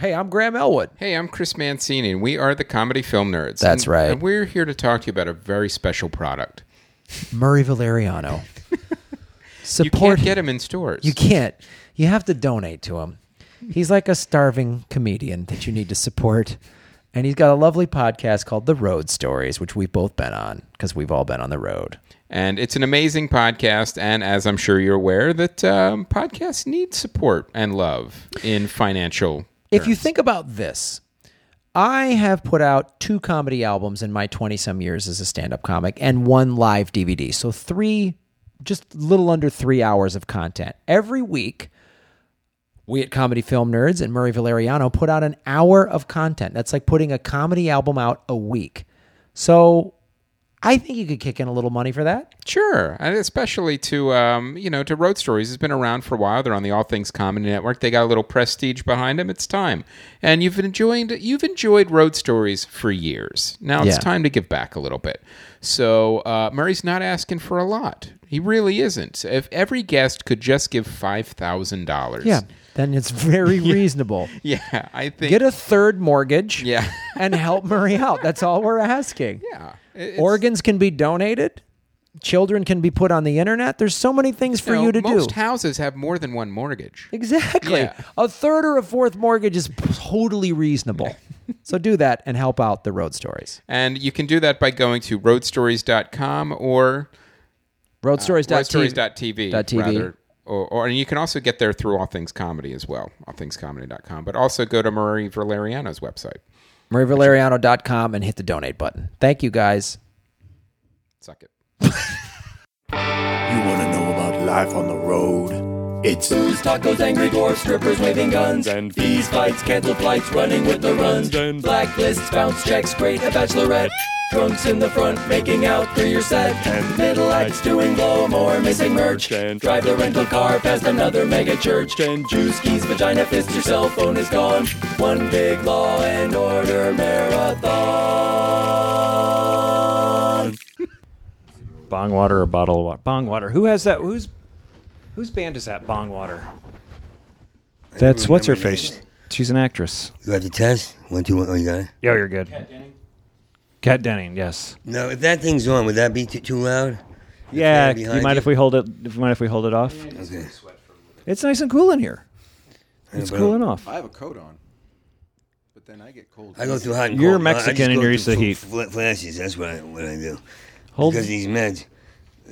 Hey, I'm Graham Elwood. Hey, I'm Chris Mancini, and we are the Comedy Film Nerds. That's And- right. And we're here to talk to you about a very special product. Murray Valeriano. You Support can't get him in stores. You can't. You have to donate to him. He's like a starving comedian that you need to support. And he's got a lovely podcast called The Road Stories, which we've both been on because we've all been on the road. And it's an amazing podcast. And as I'm sure you're aware, that um, podcasts need support and love in financial. If you think about this, I have put out two comedy albums in my 20 some years as a stand up comic and one live DVD. So, three, just a little under three hours of content. Every week, we at Comedy Film Nerds and Murray Valeriano put out an hour of content. That's like putting a comedy album out a week. So, I think you could kick in a little money for that. Sure, and especially to um, you know to Road Stories. It's been around for a while. They're on the All Things Comedy Network. They got a little prestige behind them. It's time, and you've enjoyed you've enjoyed Road Stories for years. Now it's Yeah. time to give back a little bit. So uh, Murray's not asking for a lot. He really isn't. If every guest could just give five thousand dollars, Yeah. Then it's very reasonable. yeah, I think Get a third mortgage yeah, and help Murray out. That's all we're asking. yeah. It- it's- Organs can be donated. Children can be put on the internet. There's so many things for know, you to most do. Most houses have more than one mortgage. exactly. Yeah. A third or a fourth mortgage is totally reasonable. so do that and help out the road stories. And you can do that by going to roadstories.com or uh, Road stories. roadstories.tv. dot TV. Rather, or, or, and you can also get there through All Things Comedy as well, allthingscomedy.com. But also go to Murray Valeriano's website. MurrayValeriano.com and hit the donate button. Thank you guys. Suck it. You want to know about life on the road? It's Booze, tacos, angry dwarfs, strippers waving guns, And- fees, fights, canceled flights, running with the runs, And- blacklists, bounce checks, great a bachelorette, drunks in the front making out through your set, And- middle acts doing blow more, missing merch, And- drive the rental car past another mega church, And- juice keys, vagina fist, your cell phone is gone, one big law and order marathon. Bong water or bottle of water? Bong water. Who has that? Who's whose band is that? Bong water. That's what's her remember face. She's an actress. You got the test? One, two, one. Oh, you got it? Yeah, you're good. Cat Denning. Cat Denning. Yes. No, if that thing's on, would that be too, too loud? Yeah. fan Do you behind mind you? if we hold it? If you mind if we hold it off? Okay. It's nice and cool in here. It's but- cooling off. I have a coat on, but then I get cold. I go through hot and You're cold. I- I just Mexican and go you're used through to heat. fl- Flashes. That's what I, what I do. Hold. Because of these meds.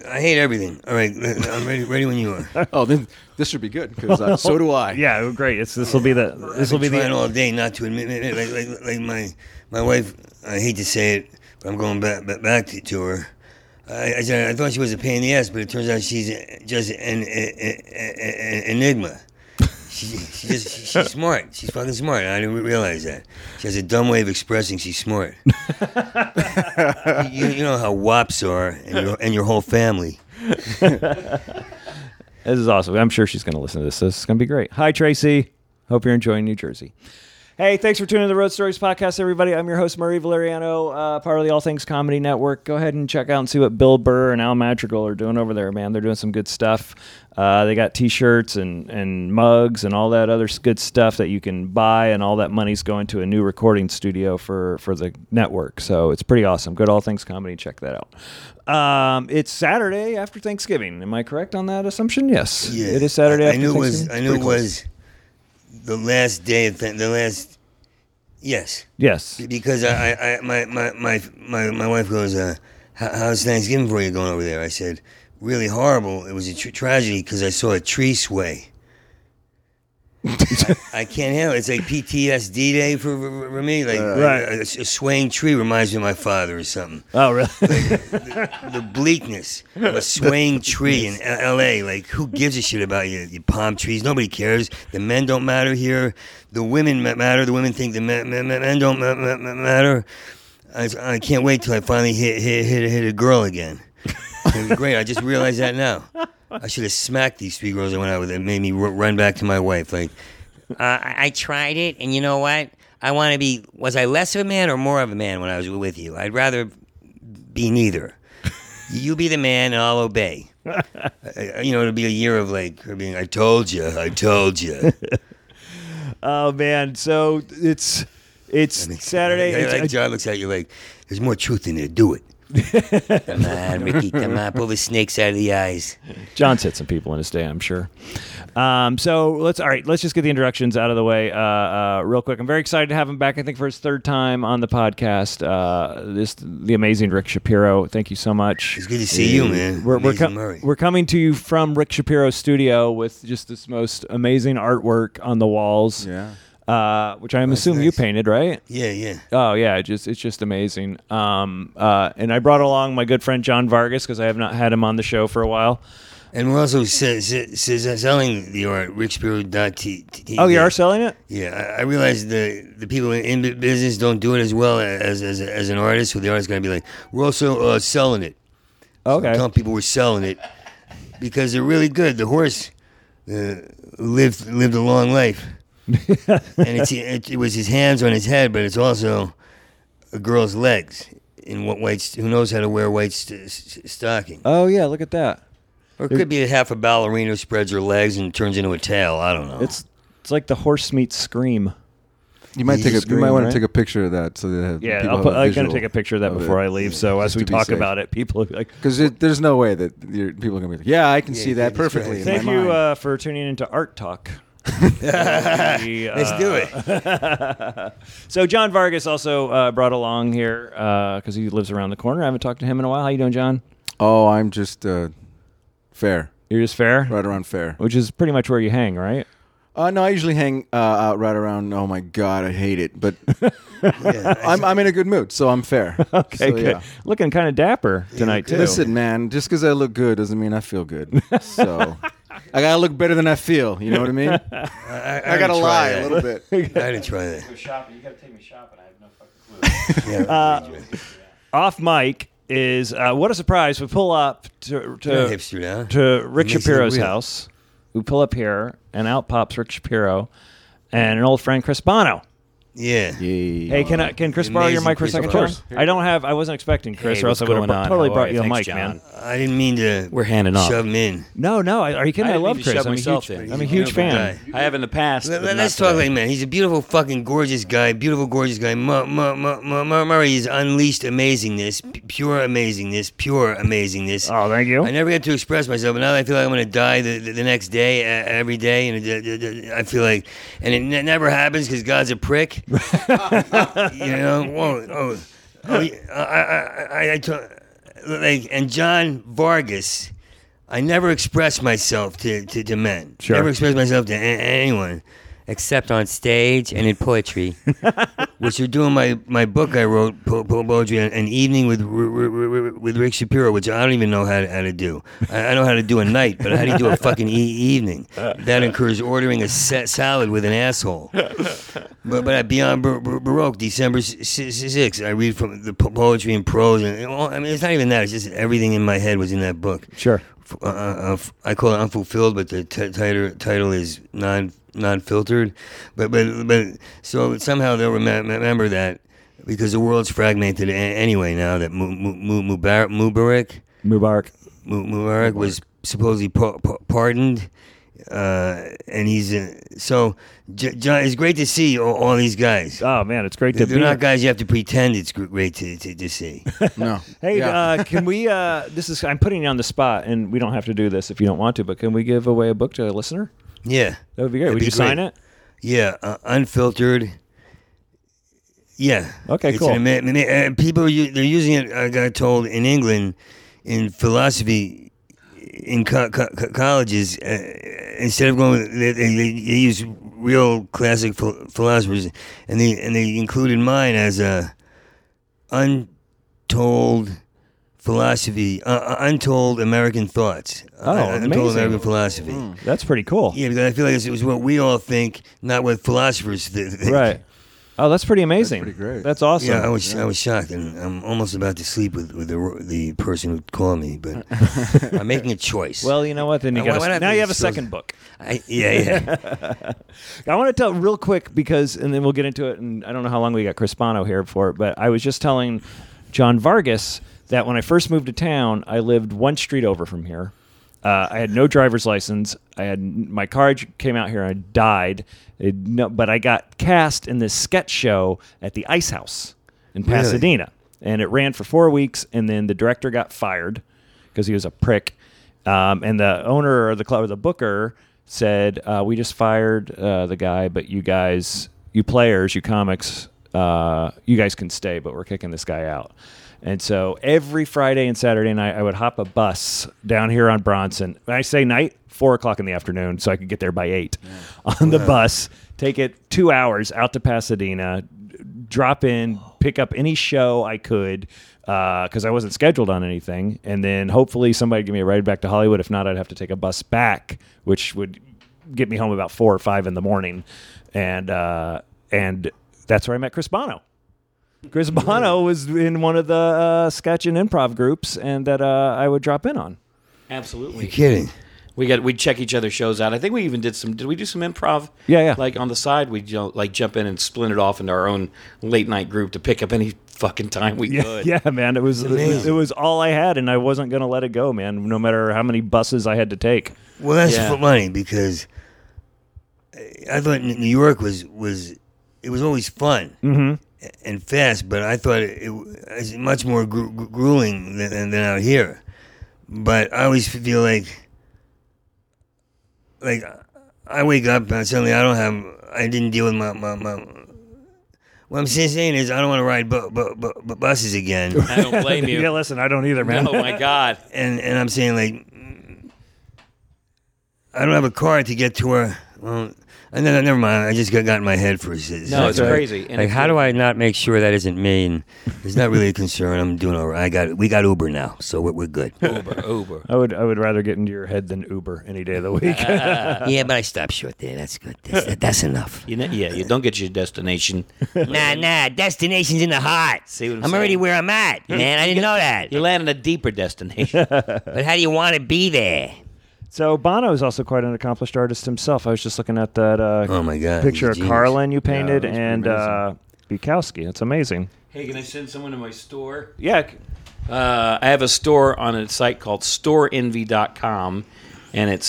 I hate everything. All right, I'm ready. Ready when you are. Oh, then this should be good because uh, so do I. Yeah. Great. It's this will be the this will be the all day not to admit it. Like, like, like my my wife. I hate to say it, but I'm going back back, back to, to her. I, I, said- I thought she was a pain in the ass, but it turns out she's just an, an, an enigma. She, she just she, she's smart. She's fucking smart. I didn't realize that. She has a dumb way of expressing she's smart. you, you know how wops are, and your and your whole family. This is awesome. I'm sure she's going to listen to this. This is going to be great. Hi, Tracy. Hope you're enjoying New Jersey. Hey, thanks for tuning in to the Road Stories podcast, everybody. I'm your host, Murray Valeriano, uh, part of the All Things Comedy Network. Go ahead and check out and see what Bill Burr and Al Madrigal are doing over there, man. They're doing some good stuff. Uh, they got T-shirts and, and mugs and all that other good stuff that you can buy, and all that money's going to a new recording studio for for the network. So it's pretty awesome. Good All Things Comedy. Check that out. Um, it's Saturday after Thanksgiving. Am I correct on that assumption? Yes. Yeah, It is Saturday I, I after knew it was. I knew it was the last day of th- the last. Yes, Yes. because I, I, I my, my, my, my, my wife goes, uh, "How's Thanksgiving for you going over there?" I said, "Really horrible. It was a tr- tragedy because I saw a tree sway." I, I can't handle it. It's like PTSD day for, for, for me. Like Right. a, a swaying tree reminds me of my father or something. Oh, really? the bleakness of a swaying tree in L- L.A. Like, who gives a shit about your, your palm trees? Nobody cares. The men don't matter here. The women matter. The women think the men, men, men don't ma- ma- ma- matter. I, I can't wait till I finally hit hit hit, hit a girl again. Great. I just realized that now. I should have smacked these three girls I went out with. It made me r- run back to my wife. Like, uh, I I tried it, and you know what? I want to be. Was I less of a man or more of a man when I was with you? I'd rather be neither. You be the man, and I'll obey. Uh, you know, it'll be a year of like her being. I told you. I told you. oh man, so it's it's Saturday. Like, It's- like John looks at you like, there's more truth in there. Do it. Come on, Ricky. Come on. Pull the snakes out of the eyes. John's hit some people in his day, I'm sure. Um, so let's all right. Let's just get the introductions out of the way uh, uh, real quick. I'm very excited to have him back. I think for his third time on the podcast. Uh, this the amazing Rick Shapiro. Thank you so much. It's good to see you, man. We're we're, Amazing com- Murray. we're coming to you from Rick Shapiro's studio with just this most amazing artwork on the walls. Yeah. Uh, which I'm assuming you painted, right? yeah, yeah. Oh yeah, it just it's just amazing. Um, uh, and I brought along my good friend John Vargas because I have not had him on the show for a while. And we're also se- se- selling the art, rickspirit.t. Oh, you are selling it? Yeah, I, I realize the the people in the business don't do it as well as as, as an artist. So the artist's gonna be like, we're also uh, selling it. So Okay. I'm people we're selling it because they're really good. The horse uh, lived lived a long life, and it's it, it was his hands on his head, but it's also a girl's legs in what white who knows how to wear white st- st- stocking. Oh yeah, look at that. Or it could be a half a ballerina spreads her legs and turns into a tail. I don't know. It's it's like the horse meets scream. You might take a, Scream, you might want right? to take a picture of that so that Yeah, I'll have put, a I'm gonna take a picture of that of before it. I leave. So Yeah, as we talk safe. about it, people will be like, Because there's no way that you're, people are gonna be like, yeah, I can see that yeah, that's perfectly. right. in "Thank my you mind." uh, for tuning into Art Talk." Let's do it. uh, So John Vargas also uh, brought along here because he lives around the corner. I haven't talked to him in a while. How you doing, John? oh, I'm just uh, fair, You're just fair, right around fair. which is pretty much where you hang, right? Uh, no, I usually hang uh, out right around. Oh my god, I hate it, but Yeah, I'm I'm in a good mood, so I'm fair. Okay, So, good. yeah. Looking kind of dapper tonight too. Listen, man, just because I look good doesn't mean I feel good. So I gotta look better than I feel. You know what I mean? I, I gotta lie a little bit. I didn't try that. shopping. You got to take me shopping. I have no fucking clue. Yeah, Uh, off mic is uh, what a surprise. We pull up to to, hipster now. to Rick Shapiro's house. We pull up here, and out pops Rick Shapiro and an old friend Chris Bono. Yeah. Hey, can I, can Chris borrow your Amazing mic for a Chris second, Bono. John? I don't have. I wasn't expecting Chris, Hey, or else what's I would have going on? totally How brought are you a mic, Thanks, man. John. I didn't mean to We're handing off. shove him in. No, no. Are you kidding? I I, didn't love mean to Chris. shove I'm a myself huge, in. I'm a He's huge beautiful fan. guy. I have in the past. Let, but not us talk today. like man. He's a beautiful, fucking gorgeous guy. Beautiful, gorgeous guy. Mu- Mu- Mu- Mu- Mu- Murray is unleashed amazingness, p- pure amazingness, pure amazingness. Oh, thank you. I never get to express myself, but now I feel like I'm going to die the, the, the next day, uh, every day, and it, it- it- I feel like, and it ne- never happens because God's a prick. you know, whoa, oh, oh, I, I, I, I, like, and John Vargas. I never express myself to, to, to men. Sure. Never express myself to a- anyone. Except on stage and in poetry. Which you're doing my, my book I wrote, po- po- poetry, an an evening with R- R- R- with Rick Shapiro, which I don't even know how to, how to do. I, I know how to do a night, but how do you do a fucking e- evening? That incurs ordering a set salad with an asshole. But but at Beyond Bar- Bar- Baroque, December sixth, I read from the po- poetry and prose, and well, I mean it's not even that. It's just everything in my head was in that book. Sure. F- uh, uh, f- I call it unfulfilled, but the t- title title is non non filtered. But but but so somehow they'll remem- remember that because the world's fragmented a- anyway now that Mu- Mu- Mu- Mubarak Mubarak Mubarak. Mu- Mubarak was supposedly pa- pa- pardoned, uh, and he's uh, so. J- John, it's great to see all, all these guys. Oh man, it's great to They're be. not here. guys you have to pretend it's great to, to, to see. No. Hey, Yeah. uh, can we? Uh, this is. I'm putting you on the spot, and we don't have to do this if you don't want to. But can we give away a book to a listener? Yeah. That would be great. That'd Would be you sign it? Yeah, uh, unfiltered. Yeah. Okay, It's cool. an ama- uh, people are, they're using it. I got told in England, in philosophy, in co- co- co- colleges, uh, instead of going, they, they, they use real classic ph- philosophers, and they and they included mine as a untold philosophy, uh, uh, untold American thoughts. Oh, uh, untold. American philosophy. That's pretty cool. Yeah, because I feel like it was what we all think, not what philosophers th- think. Right. Oh, that's pretty amazing. pretty great. That's awesome. Yeah, I was I was shocked, and I'm almost about to sleep with, with the the person who called me, but I'm making a choice. well, you know what? Then you got why now you have a so- second book. I, yeah, yeah. I want to tell real quick because, and then we'll get into it. And I don't know how long we got Chris Bono here for, but I was just telling John Vargas that when I first moved to town, I lived one street over from here, Uh, I had no driver's license. I had my car came out here. And I died, It- no, but I got cast in this sketch show at the Ice House in Pasadena, and it ran for four weeks. And then the director got fired because he was a prick. Um, and the owner or the club or the booker said, uh, "We just fired uh, the guy, but you guys, you players, you comics, uh, you guys can stay, but we're kicking this guy out." And so every Friday and Saturday night, I would hop a bus down here on Bronson. When I say night, four o'clock in the afternoon, so I could get there by eight on the bus. Take it two hours out to Pasadena, drop in, pick up any show I could because I wasn't scheduled on anything, and then hopefully somebody would give me a ride back to Hollywood. If not, I'd have to take a bus back, which would get me home about four or five in the morning, and uh, and that's where I met Chris Bono. Chris Bono was in one of the uh, sketch and improv groups, and that uh, I would drop in on. Absolutely. You're kidding. We got we'd check each other's shows out. I think we even did some. Did we do some improv? Yeah, yeah. Like on the side, we you know, like jump in and split it off into our own late night group to pick up any fucking time we Yeah, could. yeah, man. It was, it was it was all I had, and I wasn't gonna let it go, man. No matter how many buses I had to take. Well, that's Yeah. funny because I thought New York was was it was always fun and fast, but I thought it, it was much more gru- gru- grueling than, than out here. But I always feel like like I wake up and suddenly I don't have I didn't deal with my my. my what I'm saying saying is I don't want to ride bu- bu- bu- bu- buses again. I don't blame you. Yeah, listen, I don't either, man. Oh my god. and and I'm saying like mm, I don't have a car to get to her. Well, I never, never mind. I just got, got in my head for a second. No, it's crazy. And Like, if how you- do I not make sure that isn't me? And it's not really a concern. I'm doing all right. I got we got Uber now, so we're, we're good. Uber, Uber. I would I would rather get into your head than Uber any day of the week. yeah, but I stopped short there. That's good. That's, that- that's enough. You know, yeah, you don't get your destination. Nah, nah. Destination's in the heart. See what I'm I'm already where I'm at, man. I didn't know that. You land in a deeper destination. But how do you want to be there? So Bono is also quite an accomplished artist himself. I was just looking at that uh, Oh my God, picture of he's a. Carlin you painted it was pretty and uh, Bukowski. It's amazing. hey, can I send someone to my store? Yeah, Uh, I have a store on a site called storeenvy.com, and it's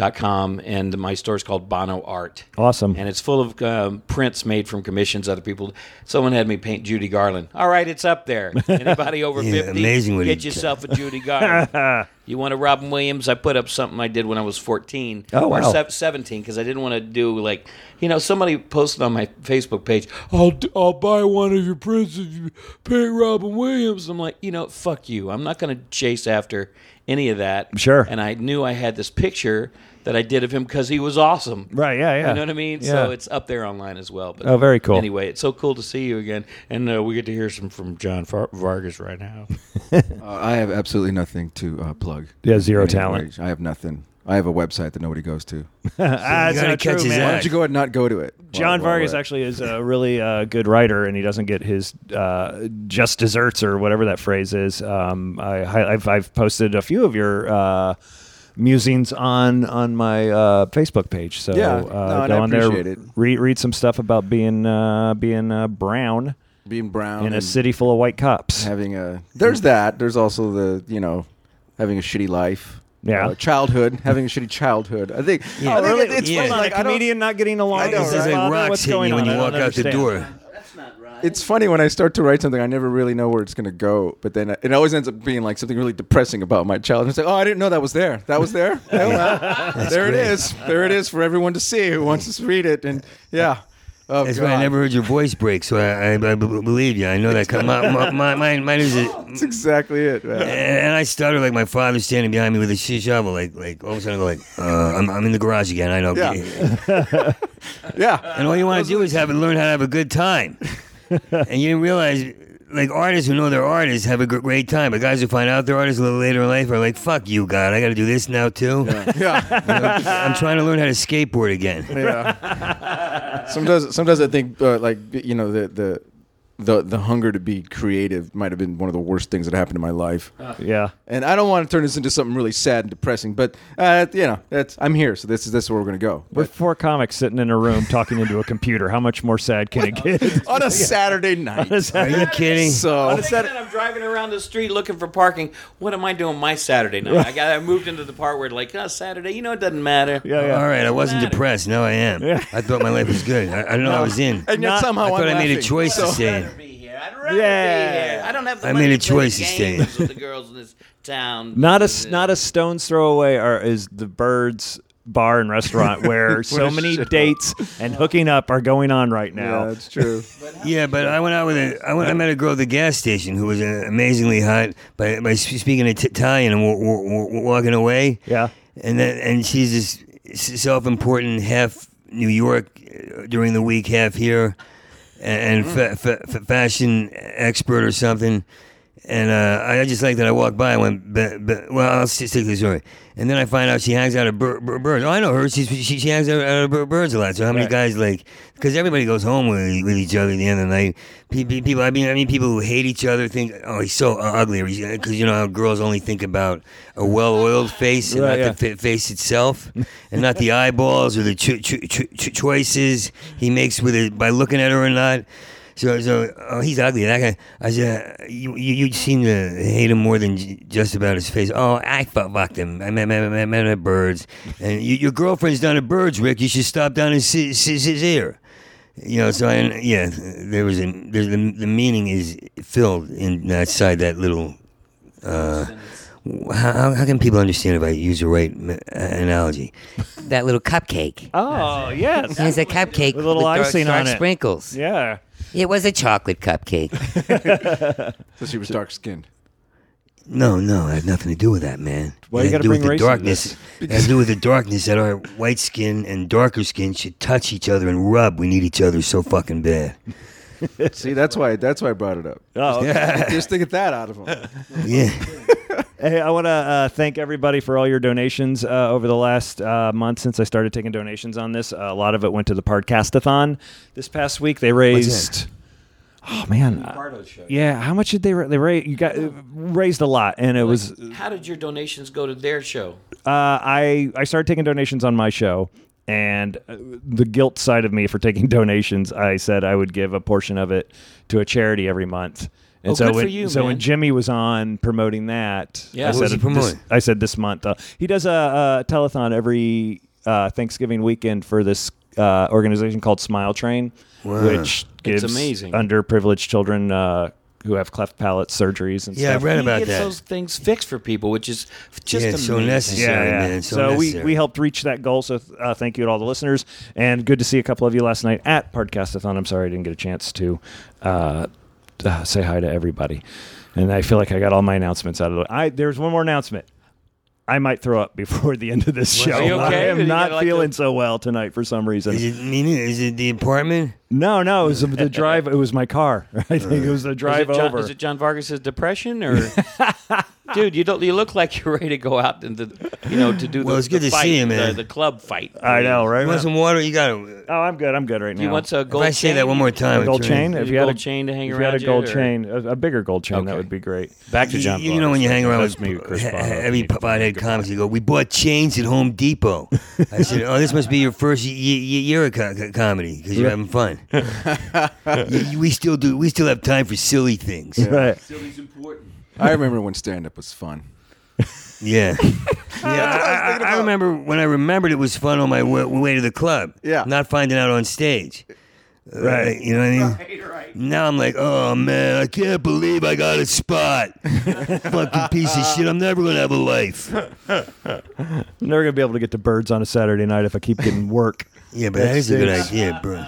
storeenvy.com, and my store is called Bono Art. awesome. And it's full of um, prints made from commissions other people. Someone had me paint Judy Garland. All right, it's up there. Anybody over Yeah, 50, amazing get yourself a Judy Garland. you want a Robin Williams? I put up something I did when I was 14 Oh, or wow. sev- 17 because I didn't want to do like, you know, somebody posted on my Facebook page, I'll, d- I'll buy one of your prints if you paint Robin Williams. I'm like, you know, fuck you. I'm not going to chase after any of that. Sure. And I knew I had this picture that I did of him because he was awesome. Right, yeah, yeah. You know what I mean? Yeah. So it's up there online as well. But Oh, very cool. Anyway, it's so cool to see you again, and uh, we get to hear some from John Far- Vargas right now. Uh, I have absolutely nothing to uh, plug. Yeah, zero In talent. way. I have nothing. I have a website that nobody goes to. ah, that's gotta not catch true, his man. Why eye. don't you go ahead and not go to it? John While- while Vargas we're actually is a really uh, good writer, and he doesn't get his uh, just desserts or whatever that phrase is. Um, I, I've, I've posted a few of your uh, musings on on my uh, Facebook page, so Yeah, uh, no, and go I on there, appreciate it. read read some stuff about being uh, being uh, brown being brown in a and city full of white cops. having a. There's that. There's also the you know having a shitty life. Yeah. Uh, childhood, having a shitty childhood. I think. Yeah. I think really? it- it's Yeah. funny. Hold Like, a I don't- comedian not getting along. I know, with It's his like father? rocks What's hitting going you when on? you I walk don't out the understand. door. it's funny when I start to write something, I never really know where it's going to go. But then it always ends up being like something really depressing about my childhood. It's like, oh, I didn't know that was there. That was there. Oh, well, there it is. There it is for everyone to see who wants to read it. And yeah. Oh, That's God. why I never heard your voice break, so I believe you. I know that. My, my, my, mine, mine is a, That's exactly it, man. and I started like my father standing behind me with a sh- shovel, like like all of a sudden I go like, uh, I'm, I'm in the garage again. I know. Yeah. Yeah. And all you want to do is have and learn how to have a good time. and you didn't realize, like artists who know they're artists have a great time, but guys who find out they're artists a little later in life are like, "Fuck you, God! I got to do this now too." Yeah. You know, I'm trying to learn how to skateboard again. Yeah. sometimes, sometimes I think, uh, like you know, the the the the hunger to be creative might have been one of the worst things that happened in my life. Yeah. And I don't want to turn this into something really sad and depressing, but uh, you know, that's I'm here, so this is this is where we're gonna go. We're But four comics sitting in a room talking into a computer. How much more sad can it get? on a Saturday night, Are you kidding? so Then I'm driving around the street looking for parking. What am I doing my Saturday night? I got I moved into the part where like oh, Saturday, you know it doesn't matter. Yeah, yeah. All right, I wasn't matter. depressed. Now I am. Yeah, I thought my life was good. I, I don't know I was in. and yet Not- somehow I thought I'm I made a laughing. choice to So- stay. I'd be here. I'd rather Yeah. be here. I don't have the I money made a to play choice to stay. games with the girls in this town. Not a not a stone's throw away are, is the Birds Bar and Restaurant where so a many shithole. dates and hooking up are going on right now. Yeah, now. that's true. Yeah, but I went out with a. I, went, I met a girl at the gas station who was uh, amazingly hot by, by sp- speaking Italian and w- w- w- walking away. Yeah. and then and she's this self-important half New York uh, during the week, half here, and, fa- fa- fashion expert or something. And uh, I just like that I walked by. I went, "Be- be- well, I'll stick to the story. And then I find out she hangs out at bir- bir- birds. Oh, I know her. She's, she she hangs out at bir- birds a lot. So how many Right. guys like? Because everybody goes home with, with each other at the end of the night. Pe- pe- People, I mean, I mean, people who hate each other think, oh, he's so ugly. Because you know how girls only think about a well-oiled face and Right, not yeah. the fa- face itself, and not the eyeballs or the cho- cho- cho- cho- choices he makes with it by looking at her or not. So, so oh, he's ugly. That guy. I said, you, you, you seem to hate him more than j- just about his face. Oh, I fu- fucked him. I met, met, met, met at Birds, and you, your girlfriend's down at Birds, Rick. You should stop down and see, see, see here. You know, so I, yeah, there was a there's the the meaning is filled in that side that little. Uh, how, how- can people understand if I use the right m- analogy? That little cupcake. Oh, yes. It's a cupcake With a little dark- icing dark on it. sprinkles. Yeah. It was a chocolate cupcake. So she was dark skinned. no, no, it had nothing to do with that, man. Why it you had gotta to do with bring the race into darkness. It had to do with the darkness that our white skin and darker skin should touch each other and rub. We need each other so fucking bad. See, that's why that's why I brought it up. Oh, okay. Just to get that out of him. Yeah. Hey, I want to uh, thank everybody for all your donations uh, over the last uh, month since I started taking donations on this. Uh, a lot of it went to the Podcastathon this past week. They raised. Oh man, uh, yeah. How much did they? ra- They raised. You got uh, raised a lot, and it was. How did your donations go to their show? Uh, I I started taking donations on my show, and uh, the guilt side of me for taking donations, I said I would give a portion of it to a charity every month. And Oh, so good when for you, so when. Jimmy was on promoting that, Yeah. I said this-? I said this month uh, he does a, a telethon every uh, Thanksgiving weekend for this uh, organization called Smile Train, which gives amazing. underprivileged children uh, who have cleft palate surgeries and Yeah, I stuff. read he about gets that. those things fixed for people, which is just Yeah, so necessary. man, so we, necessary. we helped reach that goal. So uh, thank you to all the listeners, and good to see a couple of you last night at Podcastathon. I'm sorry I didn't get a chance to uh, uh, say hi to everybody, and I feel like I got all my announcements out of the way. I there's one more announcement. I might throw up before the end of this show. Okay? I am not like, feeling a- so well tonight for some reason. Is it? Is it the apartment? No, no, it was the drive. It was my car. I think it was the Is drive it, John, over. is it John Vargas's depression, or dude? You don't. You look like you're ready to go out and the, you know, to do Well, the, it's good the to fight, see you, the- man. The, club fight. I know, right? You want some water? You got it. Oh, I'm good. I'm good right now. You want a gold If I say chain? that one more time, gold chain? If you had gold a chain to hang if you had around a gold you, or- chain, a, a bigger gold chain, that Okay. would be great. Back to You- John. You, know when you hang around That's with me, Chris he- Bono. heavy pothead comics, you go, "We bought chains at Home Depot." I said, "Oh, this must be your first y- y- year of co- co- comedy because you're having fun." Y- y- we still do. We still have time for silly things. Right. Silly's important. I remember when stand up was fun. Yeah, yeah. I, I, I remember when I remembered it was fun on my way, way to the club. Yeah. not finding out on stage. Right, uh, you know what I mean? Right, right. Now I'm like, oh man, I can't believe I got a spot. Fucking piece of shit. I'm never gonna have a life. I'm never gonna be able to get to birds on a Saturday night if I keep getting work. Yeah, but that is a good idea, bro.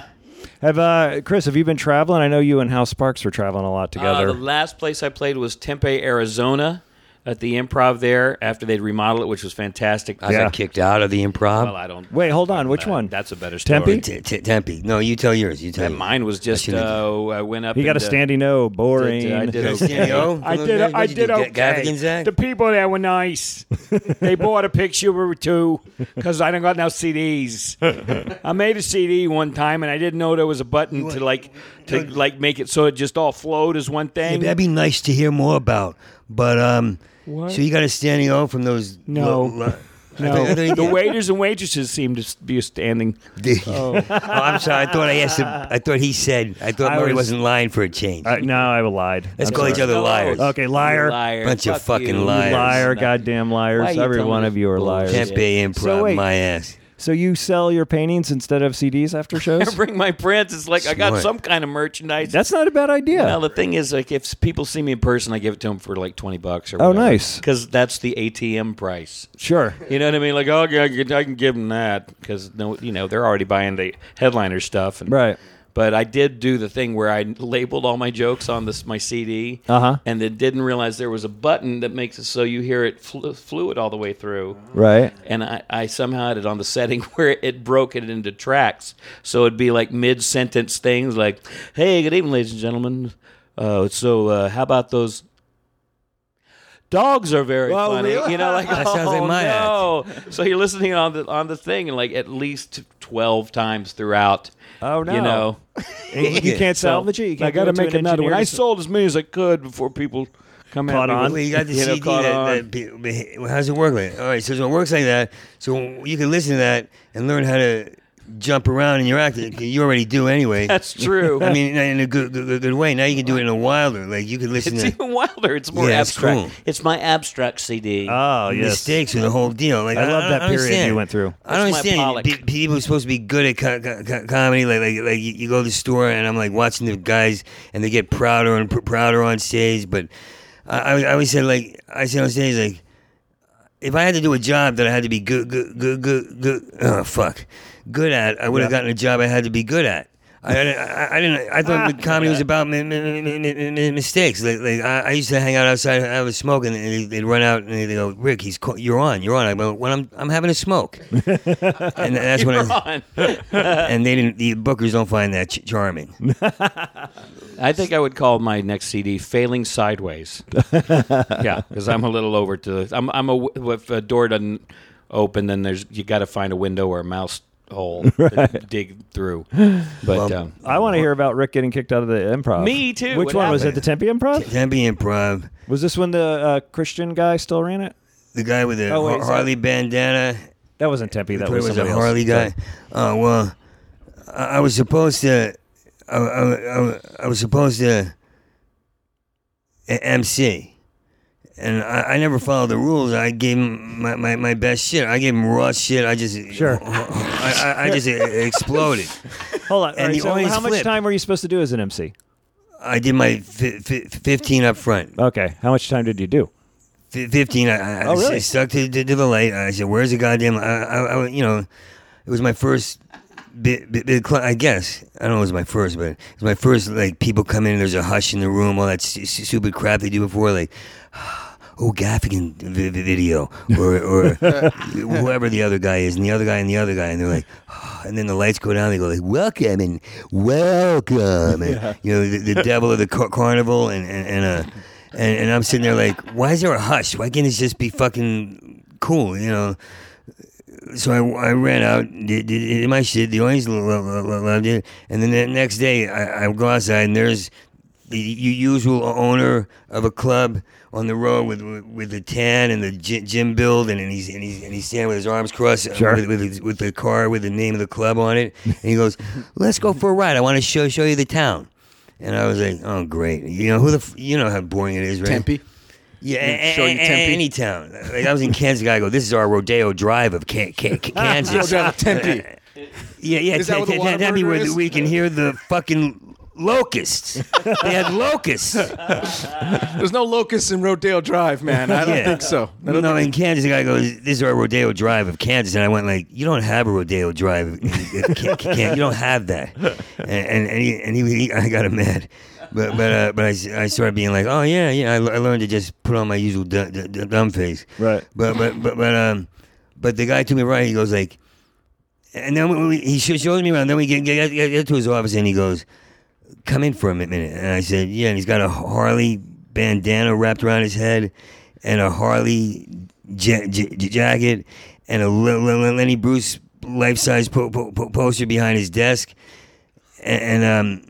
Have uh, Chris? Have you been traveling? I know you and Hal Sparks were traveling a lot Uh, together. the last place I played was Tempe, Arizona. At the improv there after they'd remodeled it, which was fantastic. I got kicked out of the improv. Well, I don't. Wait, hold on. Which that- one? That's a better story. Tempe? T- t- Tempe. No, you tell yours. You tell And yours. mine was just shouldn't uh, I went up. He got a into- standing O. Boring. Did- I did Standing okay. O? I What- did. what I you did do? okay. Gaffigan Zach? The people there were nice. they bought a picture or two because I don't got no CDs. I made a CD one time and I didn't know there was a button to like to like make it so it just all flowed as one Yeah, thing. that'd be nice to hear more about. But um, so you got a standing O from those? No. lo- lo- I no, I thought you the waiters and waitresses seem to be standing. oh. I'm sorry. I thought I asked him. I thought he said. I thought I Murray was- wasn't lying for a change. Uh, no, I lied. Let's I'm call each other liars. Okay, liar. liar. Bunch of fucking you. liars. Liar, goddamn liars. Every one of you are liars. bullshit? Tempe improv. So wait. my ass. So you sell your paintings instead of CDs after shows? I bring my prints. It's like I got Smart. some kind of merchandise. That's not a bad idea. Well, the thing is, like, if people see me in person, I give it to them for like twenty bucks or Oh, nice. because that's the ATM price. sure. You know what I mean? Like, oh, yeah, I can, I can give them that because no, you know, they're already buying the headliner stuff. And, Right. But I did do the thing where I labeled all my jokes on this my CD, Uh-huh. and then didn't realize there was a button that makes it so you hear it flu- fluid all the way through. Right. And I, I somehow had it on the setting where it broke it into tracks, so it'd be like mid sentence things like, "Hey, good evening, ladies and gentlemen. Uh, so uh, how about those?" Dogs are very Oh, funny, really? you know. Like, That sounds like oh, my no. So you're listening on the on the thing, and like at least twelve times throughout. Oh, no. You know, you can't salvage it. You can't I got to make another one. I sold as many as I could before people come Caught at me. on. Well, you got the You know, CD. caught That, on. that, be- how's it work like? All right, so it works like that. So you can listen to that and learn how to jump around in your act. You already do anyway. that's true. I mean, in a good, good, good way. Now you can do it in a wilder. Like you could listen it's to even wilder. It's more Yeah, it's abstract. cool. It's my abstract CD. Oh, yes. mistakes with the whole deal. Like I love don't- that don't period understand. you went through. I don't That's understand. Pollock. People are supposed to be good at co- co- co- comedy. Like, like, like you you go to the store and I'm like watching the guys, and they get prouder and pr- prouder on stage. But I, I, I always said like I said on stage like if I had to do a job that I had to be good, good, good, good, good oh fuck, good at, I would have gotten a job I had to be good at. I, I, I- I didn't. I thought the comedy was about mi- mi- mi- mi- mi- mi- mistakes. Like, like I, I used to hang out outside. I was smoking, and they'd, they'd run out and they'd go, "Rick, he's call- you're on, you're on." I go, "When I'm I'm having a smoke," and that's when I. and they didn't. The bookers don't find that ch- charming. I think I would call my next CD "Failing Sideways." yeah, because I'm a little over to. I'm. I'm a. If a door doesn't open, then there's you got to find a window or a mouse hole to dig through. But Well, um, I want to hear about Rick getting kicked out of the improv. Me too. Which What one was it? happened? The Tempe Improv? Tempe Improv. Was this when the uh, Christian guy still ran it? The guy with the Oh, wait, Har- is that- Harley bandana. That wasn't Tempe. That It was was a somebody else. Harley guy. Oh well, I, I was supposed to. I, I, I, I was supposed to a- MC, and I, I never followed the rules. I gave him my, my, my best shit. I gave him raw shit. I just Sure. I, I, I just exploded. Hold on. And All right, the so audience how much flipped. time were you supposed to do as an MC? I did my fi- fi- fifteen up front. Okay. How much time did you do? Fi 15 I, I, Oh, really? I stuck to, to, to the light i said where's the goddamn I, I, I you know it was my first bit, bit, bit i guess i don't know it was my first but it was my first like people come in and there's a hush in the room all that st- st- stupid crap they do before like oh gaffigan vi- video or, or whoever the other guy is and the other guy and the other guy and they're like and then the lights go down they go like welcome and welcome and, you know the, the devil of the car- carnival and and, and uh and, and I'm sitting there like, why is there a hush? Why can't it just be fucking cool? You know. So I, I ran out, did, did, did my shit. The audience lo- lo- lo- lo- loved it, and then the next day I, I go outside and there's the usual owner of a club on the road with with, the tan and the gy- gym build, and, and he's and he's and he's standing with his arms crossed uh, Sure. with, with, with the car with the name of the club on it, and he goes, "Let's go for a ride. I want to show show you the town." And I was like, "Oh, great! You know who the f- you know how boring it is, right?" Tempe. Yeah, Yeah, a- show you Tempe. any town. Like, I was in Kansas. I go, "This is our Rodeo Drive of Can- Can- Kansas." Rodeo Tempe. Yeah, yeah. Is that Tempe where Whataburger we is? we can hear the fucking locusts. they had locusts. There's no locusts in Rodeo Drive, man. I don't Yeah. think so. I No, don't think- in Kansas, the guy goes, "This is our Rodeo Drive of Kansas," and I went like, "You don't have a Rodeo Drive. in- in Can- Can- you don't have that." And and, and, he, and he, he- I got him mad, but but uh, but I, s- I started being like, "Oh yeah, yeah." I, l- I learned to just put on my usual du- du- du- dumb face. Right. But but but but um, but the guy to me right, he goes like, and then we, we, he sh- shows me around. Then we get, get get get to his office, and he goes, "Come in for a minute." And I said, "Yeah." And he's got a Harley bandana wrapped around his head, and a Harley ja- j- j- jacket, and a Lenny Bruce life size po- po- po- poster behind his desk, and, and um,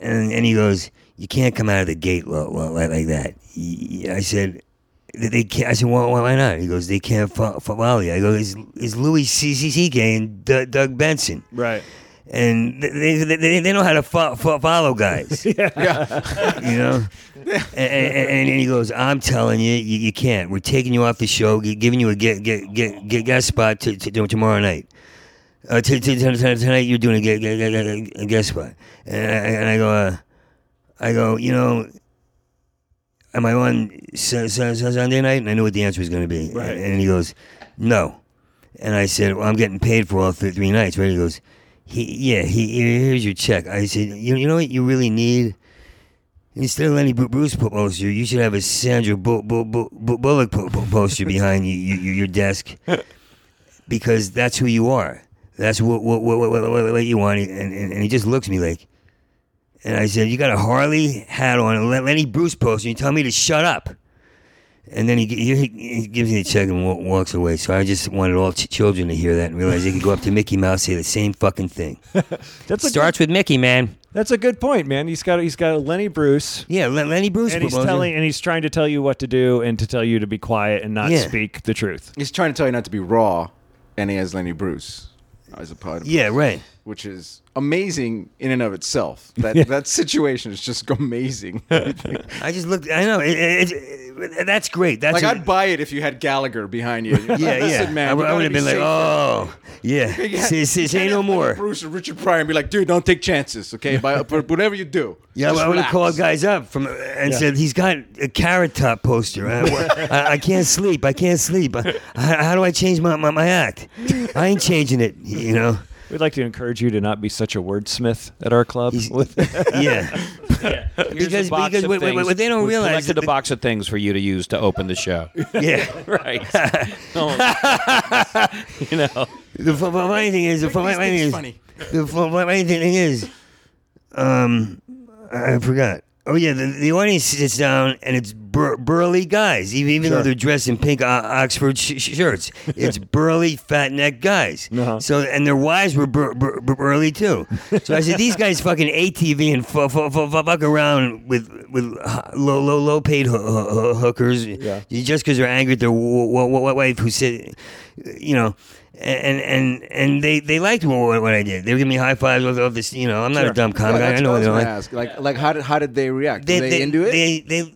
and and he goes, "You can't come out of the gate lo- lo- like, that." I said. They can't. I said, well, why not? He goes, they can't fo- fo- follow you. I go, it's, it's Louis C.C.C.K. and D- Doug Benson Right. And they they, they, they know how to fo- fo- follow guys. yeah, you know. And, and, and he goes, "I'm telling you, you, you can't. We're taking you off the show, giving you a get get get, get guest spot to, to, tomorrow night. Uh, t- t- t- t- tonight you're doing a, get, get, get, get- a guest spot." And I, and I go, uh, I go, you know. Am I on Su- Su- Su- Sunday night? And I knew what the answer was going to be. Right. And he goes, no. And I said, well, I'm getting paid for all th- three nights, right? He goes, he, yeah, he, here's your check. I said, you, you know what you really need? Instead of Lenny Bruce po- poster, you should have a Sandra Bu- Bu- Bu- Bu- Bullock po- po- poster behind you, you, you, your desk, because that's who you are. That's what what what, what, what, what you want. And, and, and he just looks at me like, and I said, you got a Harley hat on, a Lenny Bruce poster, and you tell me to shut up. And then he, he, he gives me the check and wa- walks away. So I just wanted all ch- children to hear that and realize they could go up to Mickey Mouse say the same fucking thing. That's a Starts with Mickey, man. That's a good point, man. He's got he's got a Lenny Bruce, Yeah, Len- Lenny Bruce. and he's promoter. telling and he's trying to tell you what to do and to tell you to be quiet and not Yeah. speak the truth. He's trying to tell you not to be raw, and he has Lenny Bruce as a part of Yeah, right. which is amazing in and of itself. That that situation is just amazing. I just looked. I know. It, it, it- that's great. That's like a- I'd buy it if you had Gallagher behind you. yeah, Listen, yeah. man. I, would- I would have be been like, oh, yeah. Yeah, Say, say, you say no more. Bruce or Richard Pryor and be like, dude, don't take chances, okay? By, but whatever you do, Yeah, just I would have called guys up from and said he's got a carrot top poster. I, I, I can't sleep. I can't sleep. I, how, how do I change my, my my act? I ain't changing it. You know. We'd like to encourage you to not be such a wordsmith at our club. He's- With- Yeah. Because- a box because of what- what- what they don't We've realize collected a the- box of things for you to use to open the show. Yeah. right. No, you know. The fu- fu- funny thing is, the funny thing is, funny. the funny thing is, um, I forgot. Oh yeah, the, the audience sits down and it's bur- burly guys, even even though they're dressed in pink o- Oxford sh- sh- shirts. It's burly, fat neck guys. Uh-huh. So and their wives were bur- bur- bur- burly too. So I said, these guys fucking ATV and fu- fu- fu- fuck around with with low low low paid hoo- hoo- hookers just because they're angry at their w- w- w- wife who said, you know. And and and they, they liked what, what I did. They were giving me high fives of, of this. You know, I'm not a dumb Yeah, comic. I know what what I was they're gonna like. ask. Like, like how did how did they react? They, Were they, into it? They, they,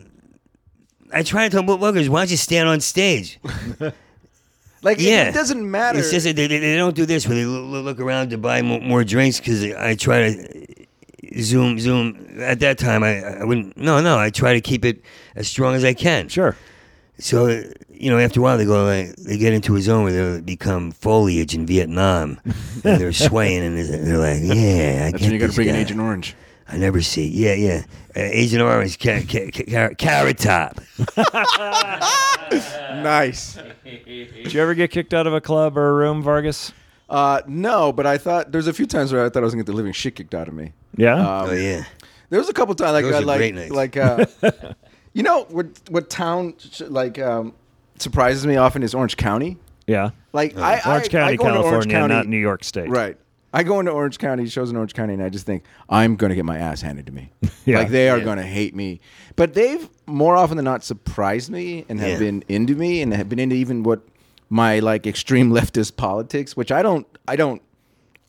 I try to tell bookers, why don't you stand on stage? like, yeah. it, doesn't matter. It's just that they, they, they don't do this where they look around to buy more, more drinks because I try to zoom zoom. At that time, I, I wouldn't. No, no, I try to keep it as strong as I can. sure. So you know, after a while, they go like they get into a zone where they become foliage in Vietnam, and they're swaying and they're they're like, yeah, I That's get when you got to bring in guy. Agent Orange. I never see. Yeah, yeah. Uh, Agent Orange, ca- ca- ca- carrot top. Nice. Did you ever get kicked out of a club or a room, Vargas? Uh, no, but I thought there's a few times where I thought I was gonna get the living shit kicked out of me. Yeah. Um, Oh yeah. There was a couple times like Those uh, are like great nights. like uh, you know what what town like um, surprises me often is Orange County. yeah. Like I, I Orange County, I go into California, Orange County, not New York State. Right. I go into Orange County, shows in Orange County, and I just think I'm going to get my ass handed to me. Yeah. Like they are going to hate me. But they've more often than not surprised me and have Yeah. been into me and have been into even what my like extreme leftist politics, which I don't, I don't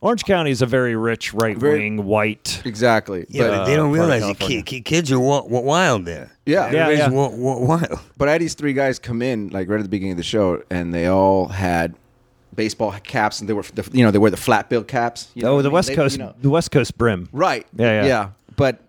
Orange County is a very rich, right wing white. exactly. Yeah, but, but they don't realize that ki- ki- kids are wa- wa- wild there. Yeah. Yeah, Everybody's yeah. wa- wa- wild. But I had these three guys come in like right at the beginning of the show, and they all had baseball caps, and they were, the, you know, they wear the flat bill caps. you know Oh, what the I mean? West They- Coast, you know- the West Coast brim. Right. Yeah, yeah. but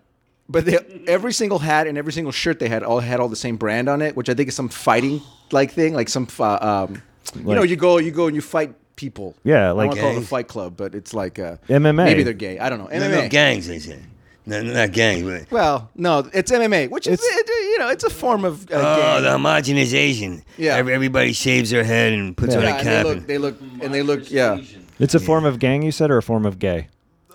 but they, every single hat and every single shirt they had all had all the same brand on it, which I think is some fighting like thing, like some uh, um, you know, Like- you go you go and you fight people. Yeah, like I like- want to call it a Gangs. fight club, but it's like uh, MMA. Maybe they're gay. I don't know. No, MMA. no, gangs, they say. No, no, not gangs. But, Well, no, it's MMA, which is it, you know it's a form of uh, oh, gang. the homogenization. Yeah. Every, everybody shaves their head and puts on yeah, a and cap. they and- look, they look, and they look, yeah. It's a form of gang, you said, or a form of gay?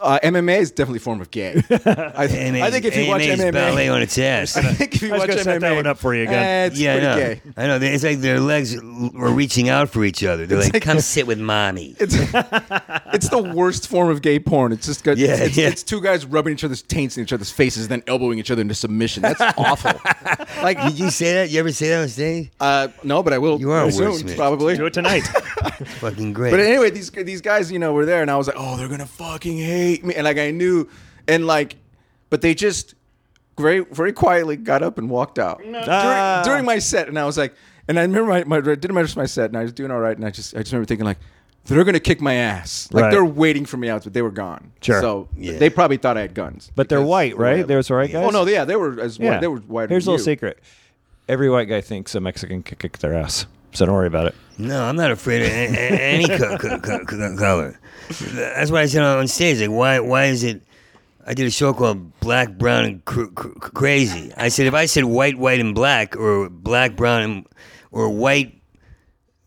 Uh, MMA is definitely a form of gay. I, AMA I think if you watch AMA is ballet MMA, on its ass. I think if you I was watch gonna MMA, set that one up for you again. eh, it's yeah, I pretty know. gay. I know. It's like their legs were reaching out for each other. They're like, like- "Come sit with mommy." It's it's the worst form of gay porn. It's just got, Yeah, it's, yeah. it's two guys rubbing each other's taints in each other's faces, and then elbowing each other into submission. That's awful. like, Did you say that? You ever say that on stage? uh, no, but I will. You are a soon, wordsmith. probably. Do it tonight. Fucking great. But anyway, these these guys, you know, were there, and I was like, oh, they're gonna fucking hate me, and like I knew, and like, but they just very very quietly got up and walked out Ah. during, during my set, and I was like, and I remember my, my I did my my set, and I was doing all right, and I just I just remember thinking like. They're gonna kick my ass. Like Right. they're waiting for me out, but they were gone. Sure. So Yeah. they probably thought I had guns. But they're white, right? whatever. Those white guys? Oh no, yeah, they were as Yeah. white. They were white. Here's a little you. secret. Every white guy thinks a Mexican can kick their ass. So don't worry about it. no, I'm not afraid of any co- co- co- co- color. That's why I said on stage, like, why why is it? I did a show called Black, Brown, and cr- cr- Crazy. I said if I said white, white, and black, or black, brown, and or white.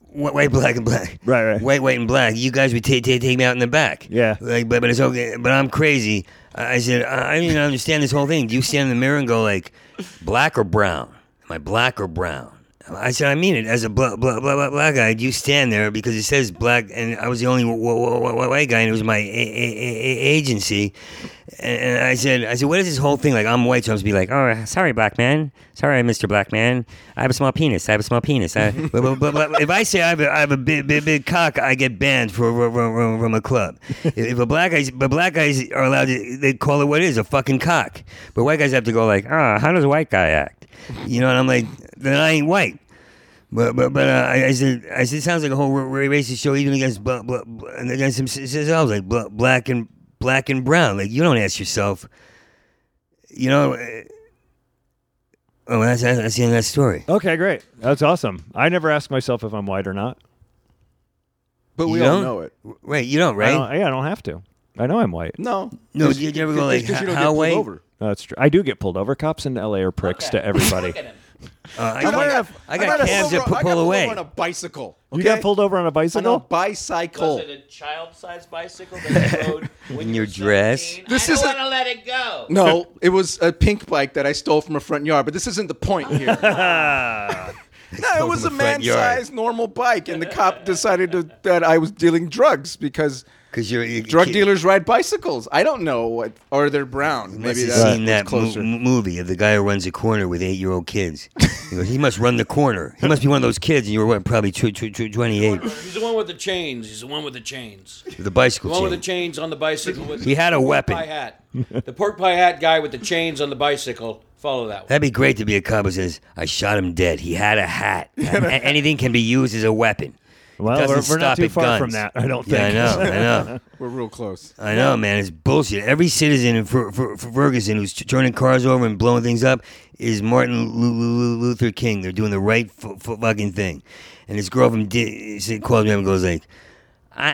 White, white, black, and black. Right, right. White, white, and black. You guys would take me out in the back. Yeah. Like, but but it's okay. But I'm crazy. I I said I I don't even understand this whole thing. Do you stand in the mirror and go like, black or brown? Am I black or brown? I said I mean it as a black black black, black guy. You stand there because it says black, and I was the only w- w- w- white guy, and it was my a- a- a- agency. And I said, I said, what is this whole thing? Like, I'm white, so I'm supposed to be like, oh, sorry, black man. Sorry, Mr. Black Man. I have a small penis. I have a small penis. I, but, but, but, but if I say I have a, I have a big, big, big cock, I get banned from, from, from a club. If, a black guys, but black guys are allowed to, they call it what it is, a fucking cock. But white guys have to go like, ah, how does a white guy act? You know, and I'm like, then I ain't white. But but but uh, I, I said I said it sounds like a whole ra- ra- racist show even against bla, bla, bla, and against themselves like bla, black and black and brown. Like you don't ask yourself, you know. uh, Oh, that's that's that's the end of that story. Okay, great. That's awesome. I never ask myself if I'm white or not. But we You all don't? know it. Right, you don't, I right? don't, yeah, I don't have to. I know I'm white. No, No, It's- you ever it's go like, because how white? over. No, that's true. I do get pulled over. Cops in LA are pricks to everybody. Uh, I, I got, might have- I I got have cabs pulled that over- pu- I pull away. over on a bicycle. You okay? got pulled over on a on a bicycle? bicycle. Was it a child-sized bicycle that you rode when In your dress? This I don't isn't- want to let it go. No, it was a pink bike that I stole from a front yard, but this isn't the point here. no, it was a from a front yard. man-sized normal bike, and the cop decided to, that I was dealing drugs because Because you're, you drug you- dealers ride bicycles. I don't know what, or they're brown. You Maybe must that's have seen that mo- closer. m- movie of the guy who runs a corner with eight-year-old kids. he, goes, he must run the corner. He must be one of those kids, and you were what, probably tw- tw- tw- 28 He's the one with the chains. He's the one with the chains. with the The bicycle one with the chains on the bicycle. With He had a pork weapon. Pie hat. The pork pie hat guy with the chains on the bicycle. Follow that one. That'd be great to be a cop who says, "I shot him dead. He had a hat. Anything can be used as a weapon." Well, we're, we're not too far guns. from that. I don't Yeah, I think. know. I know. We're real close. I know, man. It's bullshit. Every citizen in Fer- Fer- Fer- Ferguson who's turning cars over and blowing things up is Martin Lu- Lu- Lu- Luther King. They're doing the right f- f- fucking thing. And this girl from D- she calls me up and goes like, I,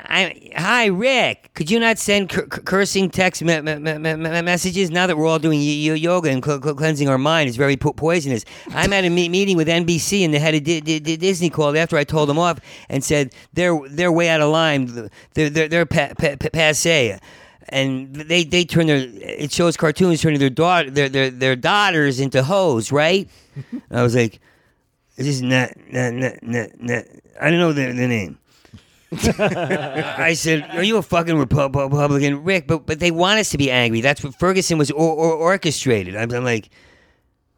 I, "Hi, Rick. Could you not send cur- cur- cursing text me- me- me- me- me- messages now that we're all doing y- yoga and cl- cl- cleansing our mind? It's very po- poisonous." I'm at a me- meeting with NBC and the head of D- D- D- Disney called after I told them off and said they're they're way out of line. They're they're, they're pa- pa- pa- passe and they they turn their it shows cartoons turning their daughter their their, their daughters into hoes, right? I was like, this is not not not not, not I don't know the, the name. I said, "Are you a fucking Repu- Republican, Rick?" But but they want us to be angry. That's what Ferguson was or, or orchestrated. I'm, I'm like,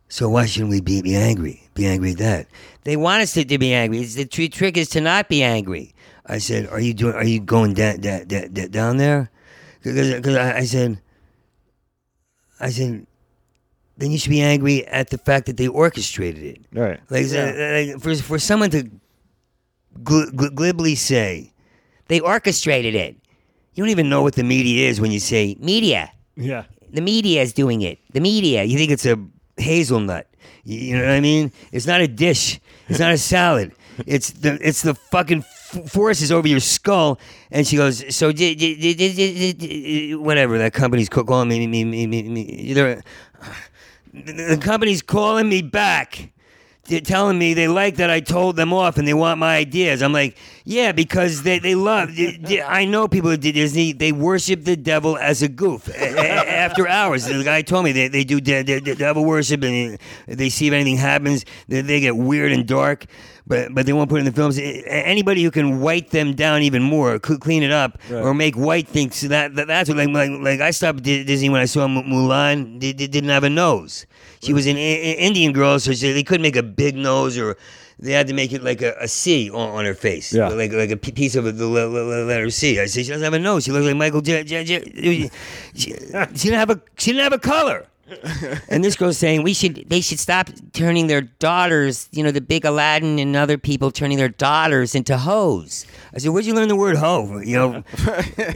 so why shouldn't we be, be angry? Be angry at that? They want us to, to be angry. It's, the tr- trick is to not be angry. I said, "Are you doing? Are you going da- da- da- down there?" Because I, I said, I said, then you should be angry at the fact that they orchestrated it. Right. Like, like, for for someone to gl- gl- glibly say they orchestrated it, you don't even know what the media is when you say media. Yeah. the media is doing it. The media. You think it's a hazelnut. You you know what I mean? It's not a dish. It's not a salad. It's the it's the fucking f- forces over your skull. And she goes, so di- di- di- di- di- di- di- whatever. That company's calling me. me, me, me, me they're- the company's calling me back. They're telling me they like that I told them off and they want my ideas. I'm like, yeah, because they, they love. they- they- I know people at Disney, they worship the devil as a goof. A- a- After hours, the guy told me they, they do de- de- de- devil worship and they see if anything happens, they, they get weird and dark. But, but they won't put it in the films. Anybody who can white them down even more, cl- clean it up, or make white things that, that that's what like, like like I stopped Di- Disney when I saw Mulan. They, they didn't have a nose. She was an I- Indian girl, so she, they couldn't make a big nose, or they had to make it like a, a C on, on her face, Yeah. like like a p- piece of the le- le- le- letter C. I said she doesn't have a nose. She looks like Michael. J- J- J- she, she didn't have a she didn't have a color. And this girl's saying we should they should stop turning their daughters, you know, the big Aladdin and other people turning their daughters into hoes. I said, where'd you learn the word hoe? You know,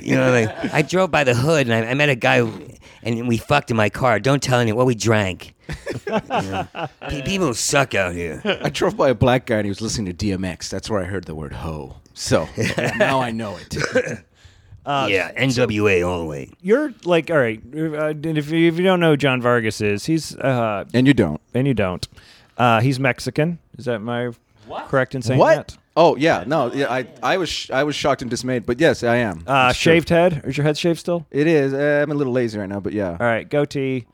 you know, like I drove by the hood and I, I met a guy who, and we fucked in my car. Don't tell anyone what we drank. People suck out here. I drove by a black guy and he was listening to DMX. That's where I heard the word hoe. So now I know it. Yeah, NWA all the way. You're like, all right. Uh, and if you, if you don't know who John Vargas is, he's uh, And you don't. and you don't. Uh, he's Mexican. Is that my correct in saying What? that? Oh yeah, no, yeah. I, I was sh- I was shocked and dismayed, but yes, I am. Uh, It's true. shaved head. Is your head shaved still? It is. Uh, I'm a little lazy right now, but yeah. All right, goatee,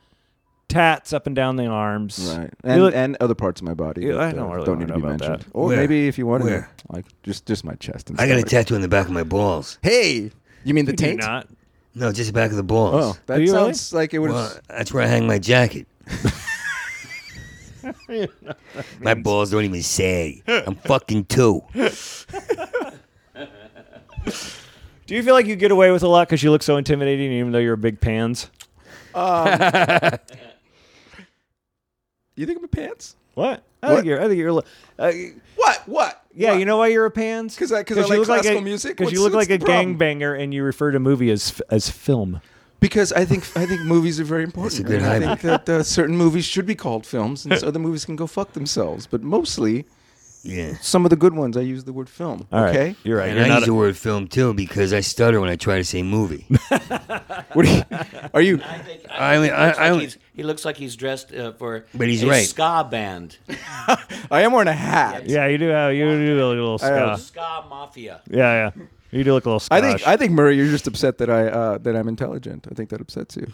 tats up and down the arms. Right, You and look- and other parts of my body. Yeah, that, I don't uh, really don't wanna need to be know about mentioned. that. Or Where? maybe if you wanted, Where? to, like just just my chest and. I got a stomach. tattoo on the back of my balls. Hey, you mean the You do taint? not. No, just the back of the balls. Oh, that you really? sounds like it would. Well, that's where I hang my jacket. my balls don't even say. I'm fucking two. Do you feel like you get away with a lot because you look so intimidating, even though you're a big pans? you think I'm a pants? What? I What? think you're. I think you're. a li- Uh, What? What? Yeah, What? you know why you're a pans? Because I- 'cause I you like look classical a, music? Because you What's- look like a what's the problem? gangbanger, and you refer to movie as f- as film. Because I think I think movies are very important. Good and I think that uh, certain movies should be called films, and so other movies can go fuck themselves. But mostly, Yeah. some of the good ones, I use the word film. All right, okay. you're right. And You're I use a- the word film too because I stutter when I try to say movie. What are you? Are you I think I only- he, I- looks I like only- he's, he looks like he's dressed uh, for But he's a right. ska band, I am wearing a hat. yeah, you do. Have, you do a little ska. ska mafia. Yeah, yeah. You do look a little. I think I think Murray, you're just upset that I uh, that I'm intelligent. I think that upsets you.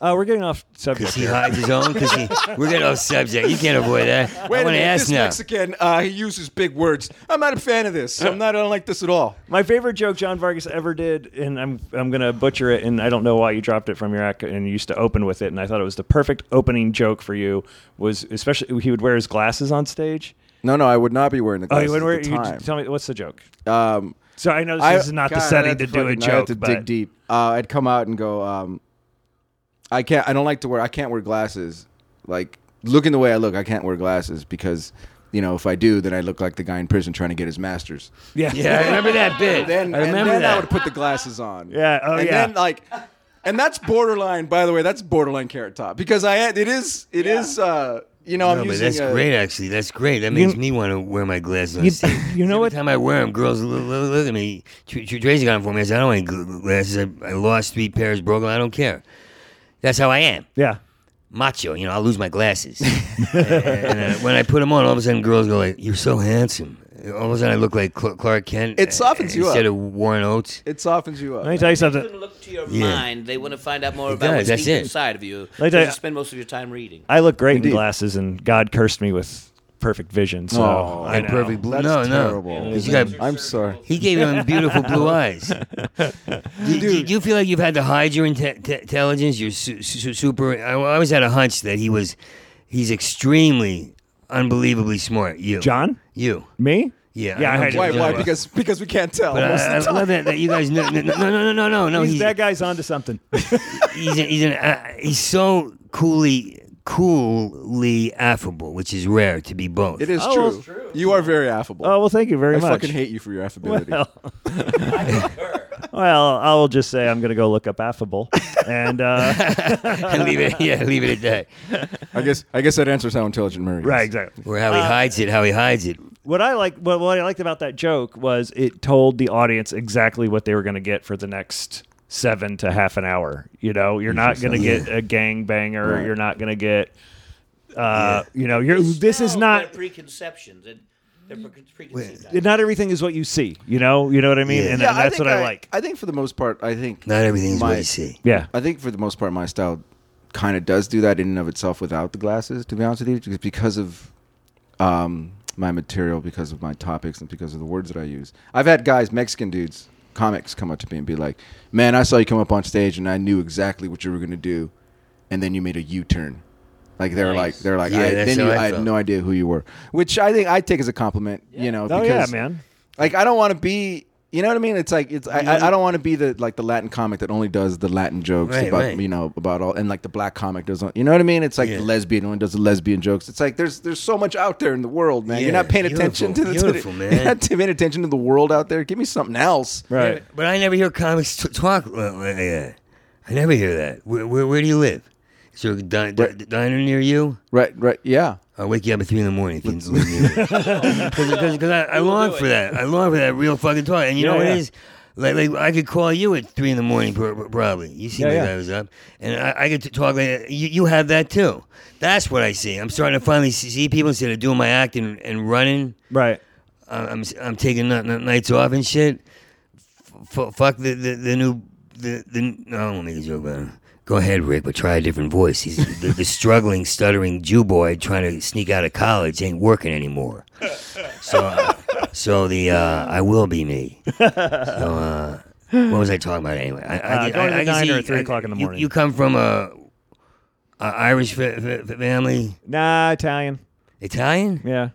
Uh, we're getting off subject. Because he here. hides his own. Because we're getting off subject. You can't avoid that. I want to ask this now. Mexican, uh, he uses big words. I'm not a fan of this. I'm not. I don't like this at all. My favorite joke John Vargas ever did, and I'm I'm gonna butcher it, and I don't know why you dropped it from your act, and you used to open with it, and I thought it was the perfect opening joke for you. Was especially he would wear his glasses on stage. No, no, I would not be wearing the Oh, glasses you would wear. at the You, tell me what's the joke? um, So I know this I- is not the setting to have do a fucking- I'd joke, have to but dig deep. Uh, I'd come out and go. Um, I can't. I don't like to wear. I can't wear glasses. Like looking the way I look, I can't wear glasses because. You know, if I do, then I look like the guy in prison trying to get his masters. yeah, Yeah, I remember that bit. Then, I remember and then that. I would put the glasses on. Yeah, oh, and yeah. then like, and that's borderline. By the way, that's borderline carrot top because I had it is it is. Uh, you know, no, I'm but that's a, great. Actually, that's great. That makes me want to wear my glasses. on You, stage. you know Every what? time I wear them, girls look, look, look at me. Tr- Tr- Tracy got them for me. I said, I don't want gl- glasses. I, I lost three pairs, broke them. I don't care. That's how I am. Yeah, Macho, you know, I'll lose my glasses. and uh, when I put them on, all of a sudden girls go like, you're so handsome. All of a sudden I look like Cl- Clark Kent. It softens uh, you up. Instead of Warren Oates. It softens you up. let me tell you You something. can look to your Yeah. mind. They want to find out more It about does, what's that's deep it. inside of you. Let me tell you you- spend most of your time reading. I look great Indeed. in glasses, and God cursed me with perfect vision. So Oh, I And know. perfect blue. That's no, no. terrible. 'Cause you got, I'm sorry. he gave him beautiful blue eyes. do, do- do you feel like you've had to hide your inte- te- intelligence? You're su- su- super. I always had a hunch that he was. He's extremely, unbelievably smart. You, John, You. me. Yeah. Yeah, I know heard. Why? Why? Because because we can't tell. But I, I time. love that, that you guys. No, no, no, no, no, no, no. He's, He's that guy's onto something. he's an, he's an uh, he's so coolly coolly affable, which is rare to be both. It is Oh, true. You are very affable. oh well, thank you very much. I much. fucking hate you for your affability. Well, Well, I'll just say I'm going to go look up affable, and uh, leave it. Yeah, leave it at that. I guess I guess that answers how intelligent Murray is. right, exactly. Or how he hides it. How he hides it. What I like, what, what I liked about that joke was it told the audience exactly what they were going to get for the next seven to half an hour. You know, you're not going to get a gang banger. Right. You're not going to get, uh, you know, you're. This is not. preconceptions. and pre- Not everything is what you see. You know, you know what I mean, Yeah. and, Yeah, and that's think what I, like. I think for the most part, I think Not everything's my, what you see. Yeah, I think for the most part, my style kind of does do that in and of itself without the glasses. To be honest with you, just because of um, my material, because of my topics, and because of the words that I use. I've had guys, Mexican dudes, comics, come up to me and be like, "Man, I saw you come up on stage, and I knew exactly what you were gonna do, and then you made a U-turn." Like they're Nice. like they're like Yeah, I, then you, I I had no idea who you were, which I think I take as a compliment. You know, oh because yeah, man. like I don't want to be. You know what I mean? It's like it's. I, I, I don't want to be the like the Latin comic that only does the Latin jokes Right, about right. you know about all and like the black comic doesn't. You know what I mean? It's like Yeah. the lesbian one does the lesbian jokes. It's like there's there's so much out there in the world, man. You're not paying attention to the beautiful, to the, man. You're not paying attention to the world out there. Give me something else. Right. But I never hear comics t- talk uh, like that. I never hear that. Where, where, where do you live? There a di- di- diner near you? Right. Right. Yeah. I'll wake you up at three in the morning. Because I, I long for that. I long for that real fucking talk. And you Yeah, know what yeah. it is? Like, like I could call you at three in the morning, pro- pro- probably. You see Yeah, me yeah. I was up, and I, I get to talk like you. You have that too. That's what I see. I'm starting to finally see people instead of doing my acting and running. Right. I'm I'm taking nights off and shit. F- f- fuck the, the the new the the. No, I won't make a joke about it. Go ahead, Rick, but try a different voice. He's the, the struggling, stuttering Jew boy trying to sneak out of college ain't working anymore. So, uh, so the uh, I will be me. So, uh, what was I talking about anyway? I, Uh, going to the can diner see- at three I- o'clock in the morning. You, come from a, a Irish fa- fa- family, Nah, Italian. Italian? Yeah.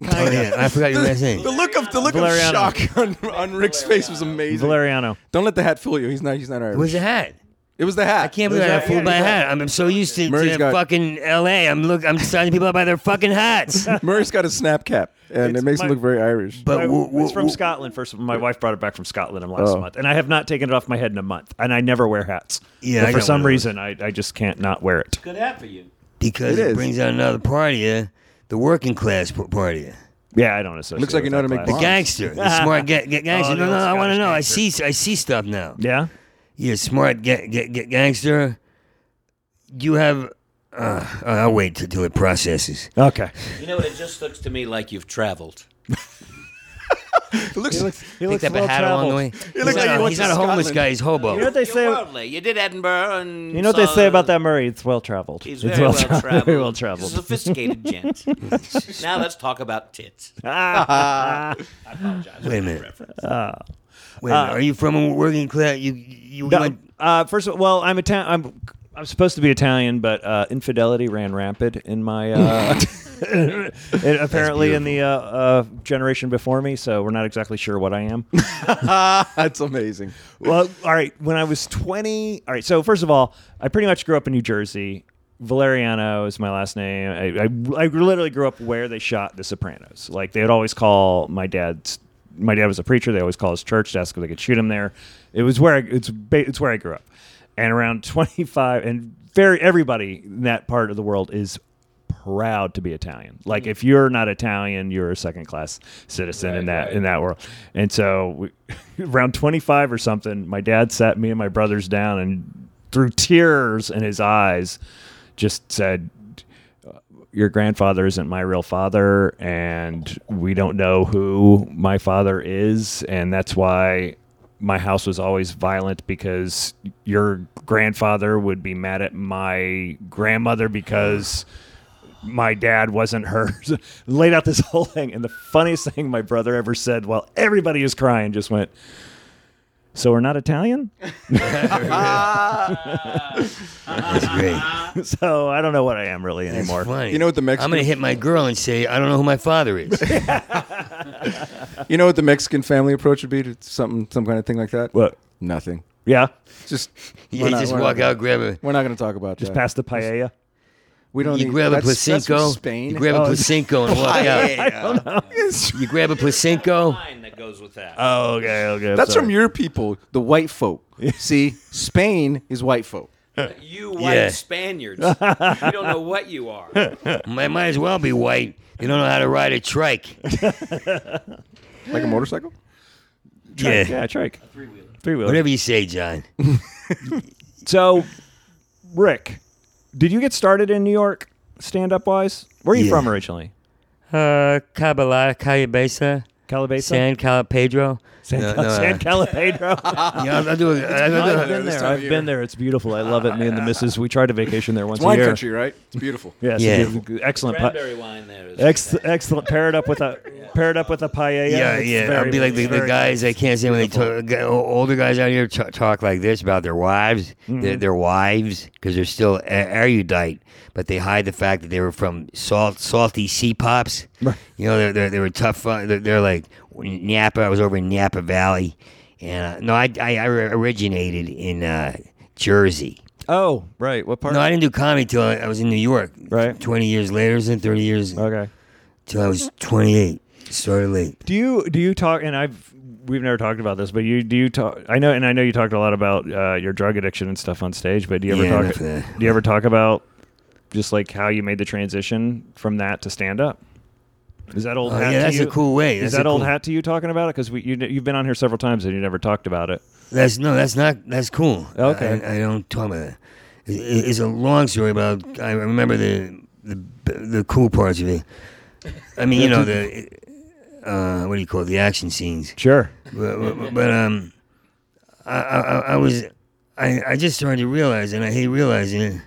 Oh, yeah, I forgot you were gonna. The look of the look Valeriano. of shock on, on Rick's face was amazing. Valeriano. Don't let the hat fool you. He's not. He's not Irish. It was a hat. It was the hat. I can't believe I got fooled by a hat. I'm so used to, Murray's to got- fucking L.A. I'm look. I'm signing people up by their fucking hats. Murray's got a snap cap, and It's it makes my- him look very Irish. But My- w- w- it's from w- Scotland. First, my wife brought it back from Scotland last Oh. month, and I have not taken it off my head in a month. And I never wear hats. Yeah, But I for got some one of those. reason, I, I just can't not wear it. Good hat for you. because It it, is. brings out another part of you, the working class p- part of you, Yeah, I don't associate. Looks like with you know that how to make class. the gangster, the smart ga- ga- oh, gangster. Oh, the no, no, old I want to Scottish know. I see, I see stuff now. Yeah. You're a smart ga- ga- ga- gangster. You have. Uh, I'll wait till- till it processes. Okay. You know, what it just looks to me like you've traveled. It looks, He looks Picked up well a hat along the way. traveled. He's looks not, like he a, went he's to not a homeless Scotland. guy. He's hobo. You know what they You're say? worldly. You did Edinburgh and You know what they saw- say about that Murray? It's well traveled. He's very well, traveled. Very well He's a traveled. sophisticated gent. now let's talk about tits. Ah. Wait a minute. Wait a minute. Are you from a working class? You you No, went. uh, first of all, well, I'm Italian. I'm I'm supposed to be Italian, but uh, infidelity ran rampant in my uh, it- apparently in the uh, uh, generation before me. So we're not exactly sure what I am. that's amazing. well, all right. When I was 20, all right. So first of all, I pretty much grew up in New Jersey. Valeriano is my last name. I, I, I literally grew up where they shot The Sopranos. Like they would always call my dad's. My dad was a preacher. They always call his church desk because they could shoot him there. It was where I, it's it's where I grew up. And around 25, and very everybody in that part of the world is proud to be Italian. Like if you're not Italian, you're a second class citizen in that in that world. And so we, around 25 or something, my dad sat me and my brothers down and through tears in his eyes just said your grandfather isn't my real father and we don't know who my father is and that's why my house was always violent because your grandfather would be mad at my grandmother because my dad wasn't hers. Laid out this whole thing, and the funniest thing my brother ever said while everybody is crying just went, "So we're not Italian." That's great. so I don't know what I am really That's anymore. funny. You know what the Mexican- I'm gonna hit my girl and say I don't know who my father is. You know what the Mexican family approach would be to something, some kind of thing like that? What? Nothing. Yeah, Just you we're not- just we're walk not, out, grab a. We're not going to talk about that. just that. past the paella. We don't You need, grab a that's, that's from placinco. Spain. You grab a Oh, placinco and walk out. I don't know. You grab a placinco. Line that goes with that. Oh, okay, okay. That's from your people, the white folk. See, Spain is white folk. you white Yeah. Spaniards. you don't know what you are. Might, might as well be white. You don't know how to ride a trike. Like a motorcycle? Yeah. Yeah, trike. Three wheeler. Three wheeler. Whatever you say, John. So, Rick, did you get started in New York stand up wise? Where are you Yeah. from originally? Uh, Cabala, Calabesa, Calabasa? San Calapedro. San, No, no, San uh, Calipedro. Yeah, I'll, I'll do it. I'll do I've been this there. time of I've year. been there. It's beautiful. I love it. Me and the missus, we try to vacation there once It's wine a year. country, right? It's beautiful. Yeah, Yeah. beautiful- excellent. pa- Cranberry wine there. Is Ex- excellent. Pair it up with a pair it up with a paella. Yeah, It's yeah. very- I'll be like the, the very guys nice. I can't say when they talk, g- older guys out here t- talk like this about their wives, Mm-hmm. their, their wives, because they're still e- erudite, but they hide the fact that they were from salt, salty sea pops. You know, they're, they're, they were tough. uh, They're, they're like Napa. I was over in Napa Valley, and uh, no, I, I, I originated in uh, Jersey. Oh, right. What part? No, I didn't do comedy till I, I was in New York. Right. Twenty years later, than thirty years okay. till I was twenty-eight. Started late. Do you do you talk? And I've we've never talked about this, but you do you talk? I know, and I know you talked a lot about uh, your drug addiction and stuff on stage. But do you ever Yeah, talk? enough of that. Do you ever talk about just like how you made the transition from that to stand up? Is that old Oh, hat? yeah, that's you? a cool way. Is That's a that old cool- hat to you talking about it? Because we you, you've been on here several times and you never talked about it. That's no, that's not. That's cool. Okay. I, I don't talk about that. It, it's a long story, but I'll, remember the the the cool parts of it. I mean, you know the uh, what do you call it? The action scenes. Sure. But, but, but, um, I, I I was I I just started to realize, and I hate realizing it,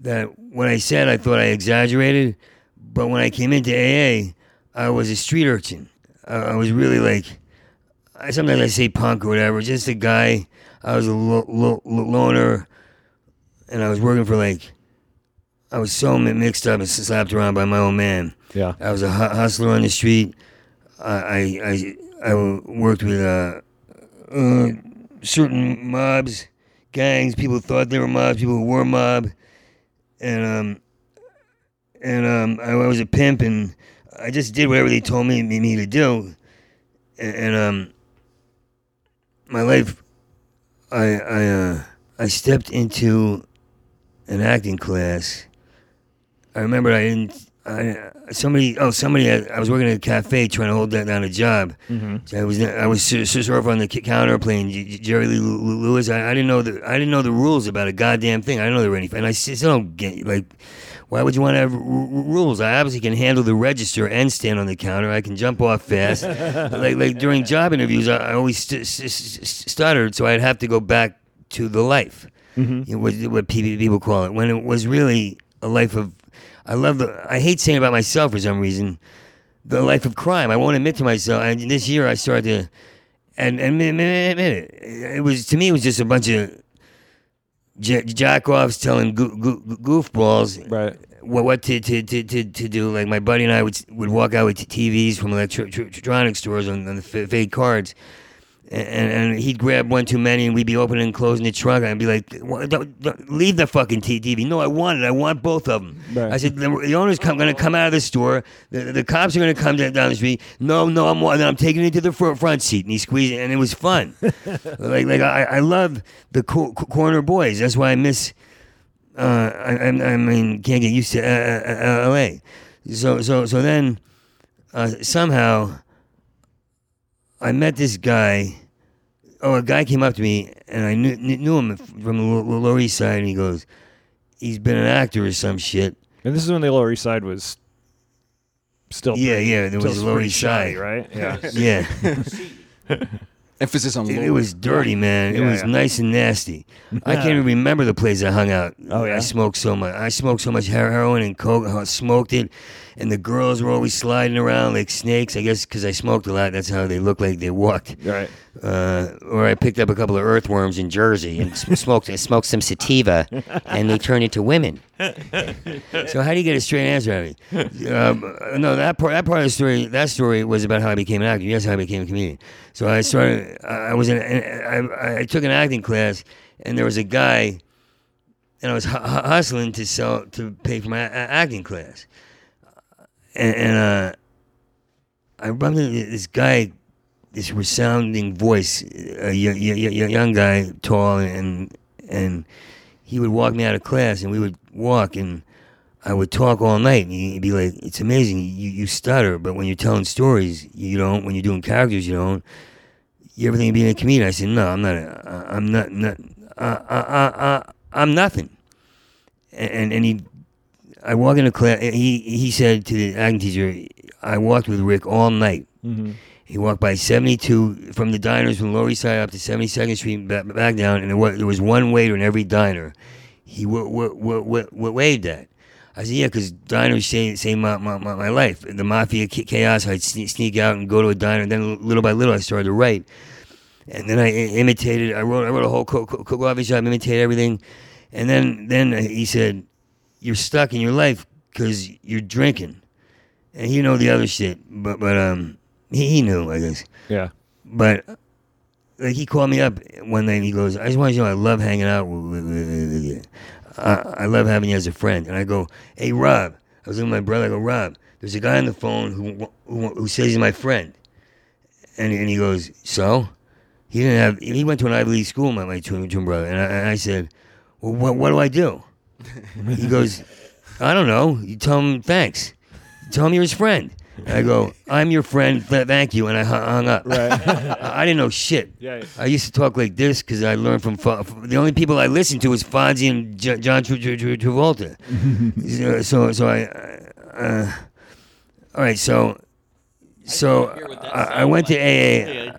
that when I said I thought I exaggerated, but when I came into AA, I was a street urchin. I, I was really like. I, sometimes I say punk or whatever. Just a guy. I was a lo- lo- lo- loner, and I was working for like. I was so mixed up and slapped around by my own man. Yeah. I was a hu- hustler on the street. I I I, I worked with uh, uh, certain mobs, gangs. People thought they were mobs. People who were mob, and um and um I, was a pimp, and I just did whatever they told me me, to do, and, and um my life. I I uh I stepped into an acting class. I remember I didn't. I somebody oh somebody I, I was working at a cafe trying to hold that down a job. So I was I was sort of on the counter playing Jerry Lee Lew- Lew- Lewis. I, I didn't know the I didn't know the rules about a goddamn thing. I didn't know there were any, and I still don't get like. Why would you want to have r- r- rules? I obviously can handle the register and stand on the counter. I can jump off fast. like like during job interviews, I, I always st- st- st- stuttered, so I'd have to go back to the life, mm-hmm. you know, what, what people call it, when it was really a life of. I love the. I hate saying about myself for some reason, the life of crime. I won't admit to myself. And this year, I started to, and and admit it. It was to me, it was just a bunch of j- jack-offs telling goo- goo- goofballs Right. what what to, to, to, to, to do. Like my buddy and I would would walk out with TVs from electronic stores on, on the f- fake cards, and, and he'd grab one too many, and we'd be opening and closing the trunk. And I'd be like, "Leave the fucking TV." No, I want it. I want both of them. Right. I said, "The, the owner's come, going to come out of the store. The, the cops are going to come down, the street. No, no, I'm then I'm taking it to the front, front seat." And he squeezed it, and it was fun. like like I, I love the co- co- corner boys. That's why I miss uh, I, I, I mean, can't get used to uh, uh, L.A. So, so, so then uh, somehow I met this guy. Oh, a guy came up to me, and I knew, knew him from the Lo- Lo- Lower East Side, and he goes, "He's been an actor or some shit." And this is when the Lower East Side was still Yeah, pretty- yeah, there was a Lower pretty East shy, Side. right? Yeah. Yeah, Emphasis on it, it was dirty, man. It Yeah, was yeah. nice and nasty. I can't even remember the place I hung out. Oh, yeah? I smoked so much. I smoked so much heroin and coke. I smoked it, and the girls were always sliding around like snakes. I guess because I smoked a lot, that's how they looked like they walked. Right. Uh, or I picked up a couple of earthworms in Jersey and smoked smoked some sativa, and they turned into women. so how do you get a straight answer out of me? Um, no, that part that part of the story that story was about how I became an actor. Yes, how I became a comedian. So I started. I was in. I, I took an acting class, and there was a guy. and I was hu- hu- hustling to sell to pay for my a- acting class, and, and uh, I into this guy, this resounding voice, a young guy, tall, and and he would walk me out of class, and we would walk, and I would talk all night, and he'd be like, "It's amazing, you you stutter, but when you're telling stories, you don't. When you're doing characters, you don't. You ever think of being a comedian?" I said, "No, I'm not. A, I'm not. not uh, uh, uh, I'm nothing." And and he, I walk into class. He he said to the acting teacher, "I walked with Rick all night." He walked by 72 from the diners from Lower East Side up to 72nd Street back, back down, and there was, there was one waiter in every diner. He w- w- w- waved at. I said, yeah, because diners saved, saved my, my, my, my life. The mafia cha- chaos, I'd sneak, out and go to a diner. And then little by little, I started to write. And then I i- imitated, I wrote, I wrote a whole co- co- shop, imitated everything. And then, then he said, you're stuck in your life because you're drinking. And you know the other shit, but, but um, he, he knew, I guess. Yeah. But like he called me up one night and he goes, I just want you to know I love hanging out with, with, with, with you. I, I love having you as a friend. And I go, Hey Rob, I was looking at my brother. I go, Rob, there's a guy on the phone who who, who says he's my friend. And, and he goes, So? He didn't have. He went to an Ivy League school, my my twin, twin brother. And I, and I said, Well, what what do I do? he goes, I don't know. You tell him thanks. Tell him you're his friend. And I go, I'm your friend. Thank you. And I hung up. Right. I I didn't know shit. Yeah. I used to talk like this because I learned from Fo- the only people I listened to was Fonzie and J- John Tra- Tra- Tra- Travolta. so, so, so I, uh, all right. So, so I, I went to AA.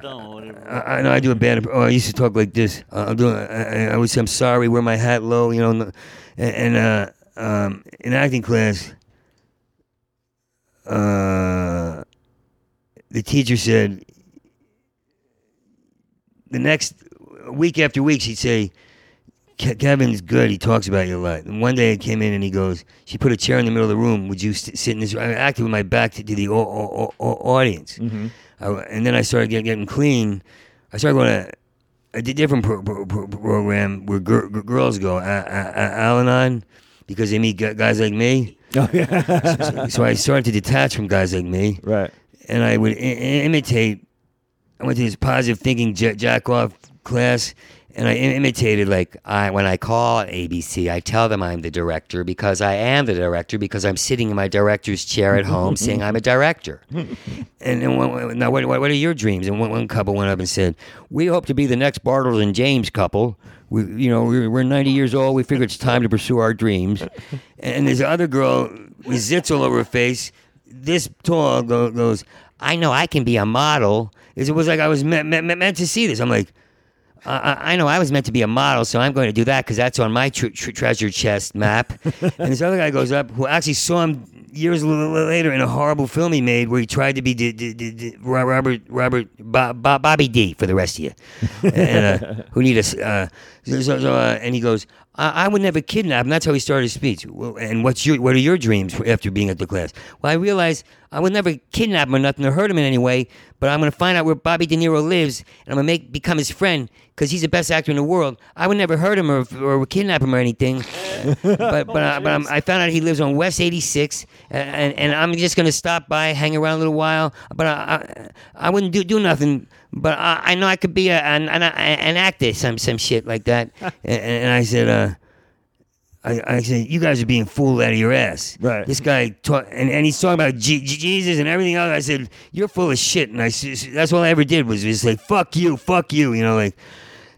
I, I know I do a bad. Oh, I used to talk like this. Uh, I'm doing. I, I- I would say I'm sorry. Wear my hat low. You know, and, and uh, um, in acting class, uh, the teacher said the next week after week she'd say "Ke- Kevin's good. He talks about you a lot. And one day I came in and he goes, she put a chair in the middle of the room. Would you sit in this? I acted with my back to, to the au- au- au- audience. I, and then I started getting, getting clean. I started going to a di- different pro- pro- pro- program where gir- gir- girls go, a- a- a- Al-Anon, because they meet gu- guys like me. Oh yeah. So, so I started to detach from guys like me right. and I would I- imitate. I went to this positive thinking jack off class, and I imitated like I when I call ABC, I tell them I'm the director because I am the director because I'm sitting in my director's chair at home saying I'm a director. and then one, now, what, what are your dreams? And one, one couple went up and said, "We hope to be the next Bartles and Jaymes couple." We, you know, we're, we're 90 years old. We figure it's time to pursue our dreams. And this other girl with zits all over her face, this tall, go, goes, I know I can be a model. It was like I was meant to see this. I'm like, I, know I was meant to be a model, so I'm going to do that because that's on my tr- tr- treasure chest map. and this other guy goes up who actually saw him years l- l- later in a horrible film he made where he tried to be d- d- d- d- Robert Robert Bo- Bo- Bobby D for the rest of you, and, uh, who need us. Uh, so, so, so, uh, and he goes, I-, I would never kidnap him. That's how he started his speech. Well, and what's your what are your dreams after being at the class? Well, I realized I would never kidnap him or nothing or hurt him in any way, but I'm going to find out where Bobby De Niro lives, and I'm going to make become his friend because he's the best actor in the world. I would never hurt him or, or kidnap him or anything, but but, I, but I'm, I found out he lives on West 86, and, and, and I'm just going to stop by, hang around a little while, but I I, I wouldn't do do nothing. But I, I know I could be a, an, an an actor, some some shit like that. and, and I said, uh, I, I said, you guys are being fooled out of your ass. Right. This guy taught, and, and he's talking about G- G- Jesus and everything else. I said, you're full of shit. And I s- that's all I ever did was just like, fuck you, fuck you, you know, like.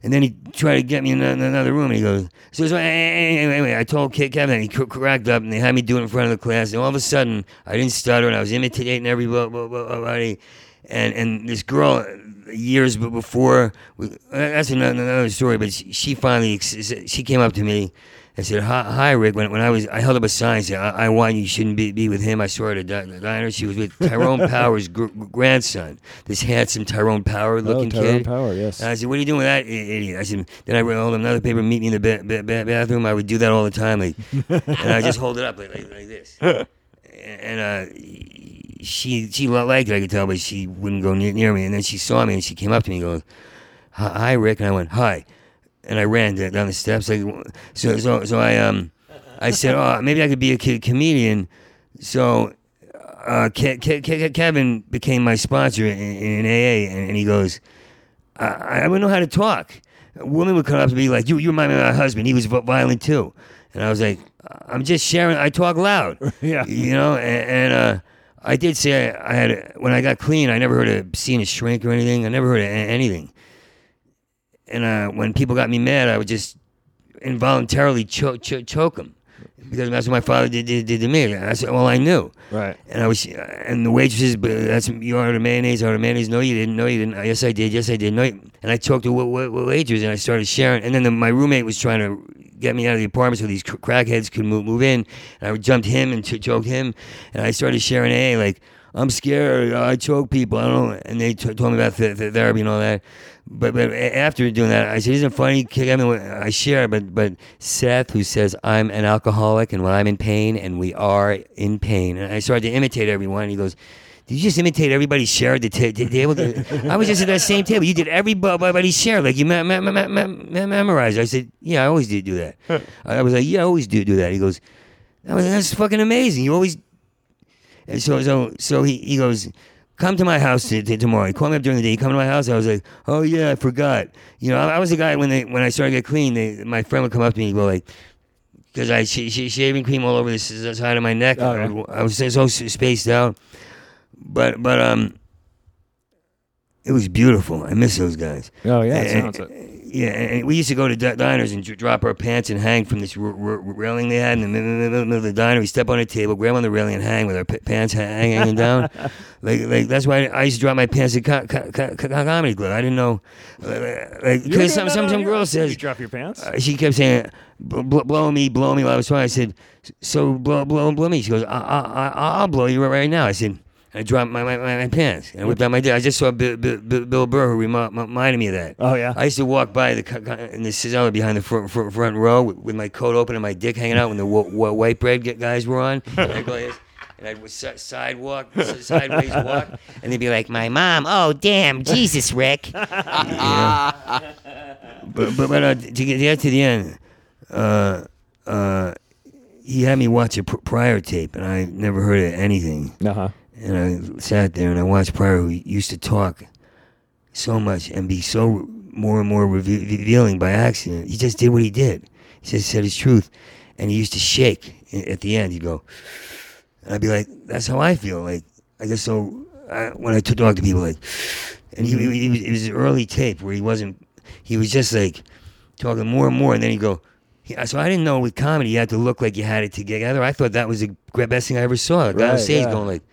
And then he tried to get me in another room, and he goes, so, so anyway, anyway, I told Ke- Kevin, and he cracked up, and they had me do it in front of the class, and all of a sudden, I didn't stutter, and I was imitating everybody, and and this girl, years before, that's another, story, but she, finally, she came up to me and said, hi, Rick, when, when I was, I held up a sign, and said, I, I want you, shouldn't be, be with him, I saw her at a di- diner, she was with Tyrone Power's gr- grandson, this handsome Tyrone Power looking Oh, Tyrone kid. Power, yes. And I said, "What are you doing with that idiot?" I said, "Then I rolled another paper, meet me in the ba- ba- ba- bathroom. I would do that all the time, like, and I just hold it up like like, like this." And uh, she she liked it, I could tell, but she wouldn't go near, near me. And then she saw me and she came up to me and goes, "Hi, hi, Rick." And I went, "Hi." and I ran down the steps. Like, so, so, so I um, I said, oh, maybe I could be a kid comedian. So, uh, Ke- Ke- Ke- Kevin became my sponsor in, in AA, and, and he goes, I, I wouldn't know how to talk. A woman would come up to me like, "You, you remind me of my husband. He was violent too." And I was like, "I'm just sharing. I talk loud, Yeah. you know." And, and uh, I did say I, I had when I got clean. I never heard of seeing a shrink or anything. I never heard of anything. And uh, when people got me mad, I would just involuntarily choke cho- choke them because that's what my father did, did, did to me. That's all I knew. Right. And I was, and the waitresses, but that's you ordered a mayonnaise, ordered mayonnaise. No, you didn't. No, you didn't. Yes, I did. Yes, I did. No, and I talked to wa- wa- waitress, and I started sharing. And then the, my roommate was trying to get me out of the apartment so these crackheads could move, move in. And I jumped him and ch- choked him, and I started sharing A like. I'm scared. I choke people. I don't. And they t- told me about th- th- therapy and all that. But but after doing that, I said, "Isn't it funny?" Kevin, I share, but but Seth, who says I'm an alcoholic and when I'm in pain, and we are in pain, and I started to imitate everyone. He goes. You just imitate everybody's share at the ta- ta- table? I was just at that same table. You did everybody's share, like you me- me- me- me- me- memorized. I said, "Yeah, I always did do that." I was like, "Yeah, I always do do that." He goes, "That was- "That's fucking amazing. You always and so so so he, he goes, come to my house t- t- tomorrow. He called me up during the day. He come to my house. I was like, oh yeah, I forgot. You know, I, I was the guy when they when I started to get clean. They, my friend would come up to me and go like, because I sh- sh- shaving cream all over the s- side of my neck. Oh, I, yeah. was, I was so spaced out. But but um, it was beautiful. I miss those guys. Oh yeah, it sounds. Yeah, and we used to go to di- diners and dr- drop our pants and hang from this r- r- railing they had in the middle, of the diner. We step on a table, grab on the railing, and hang with our p- pants hanging down. like, like that's why I used to drop my pants at co- co- co- co- comedy club. I didn't know, uh, like, because some some some girl says you drop your pants. uh, she kept saying, "Bl- bl- "Blow me, blow me." While I was talking, I said, "So blow, blow, blow me." She goes, I, I, "I'll blow you right now." I said. I dropped my, my, my, pants and I out my dick. I just saw Bill, Bill, Bill Burr who remi- reminded me of that. Oh, yeah? I used to walk by the co- in the cellar behind the front, front, front row with, with my coat open and my dick hanging out when the w- w- white bread guys were on. And I'd go like and I'd si- sidewalk, s- sideways walk, and they'd be like, "My mom, oh damn, Jesus, Rick." but but, but uh, to get, to to the end, uh, uh, he had me watch a pr- Pryor tape, and I never heard of anything. Uh huh. And I sat there and I watched Pryor, who used to talk so much and be so more and more reve- revealing by accident. He just did what he did. He just said his truth, and he used to shake at the end. He'd go, and I'd be like, "That's how I feel." Like I guess so. I, when I talk to people, like, and he, he, he was, it was an early tape where he wasn't. He was just like talking more and more, and then he'd go. He, so I didn't know with comedy you had to look like you had it together. I thought that was the best thing I ever saw. A guy on stage yeah. going like,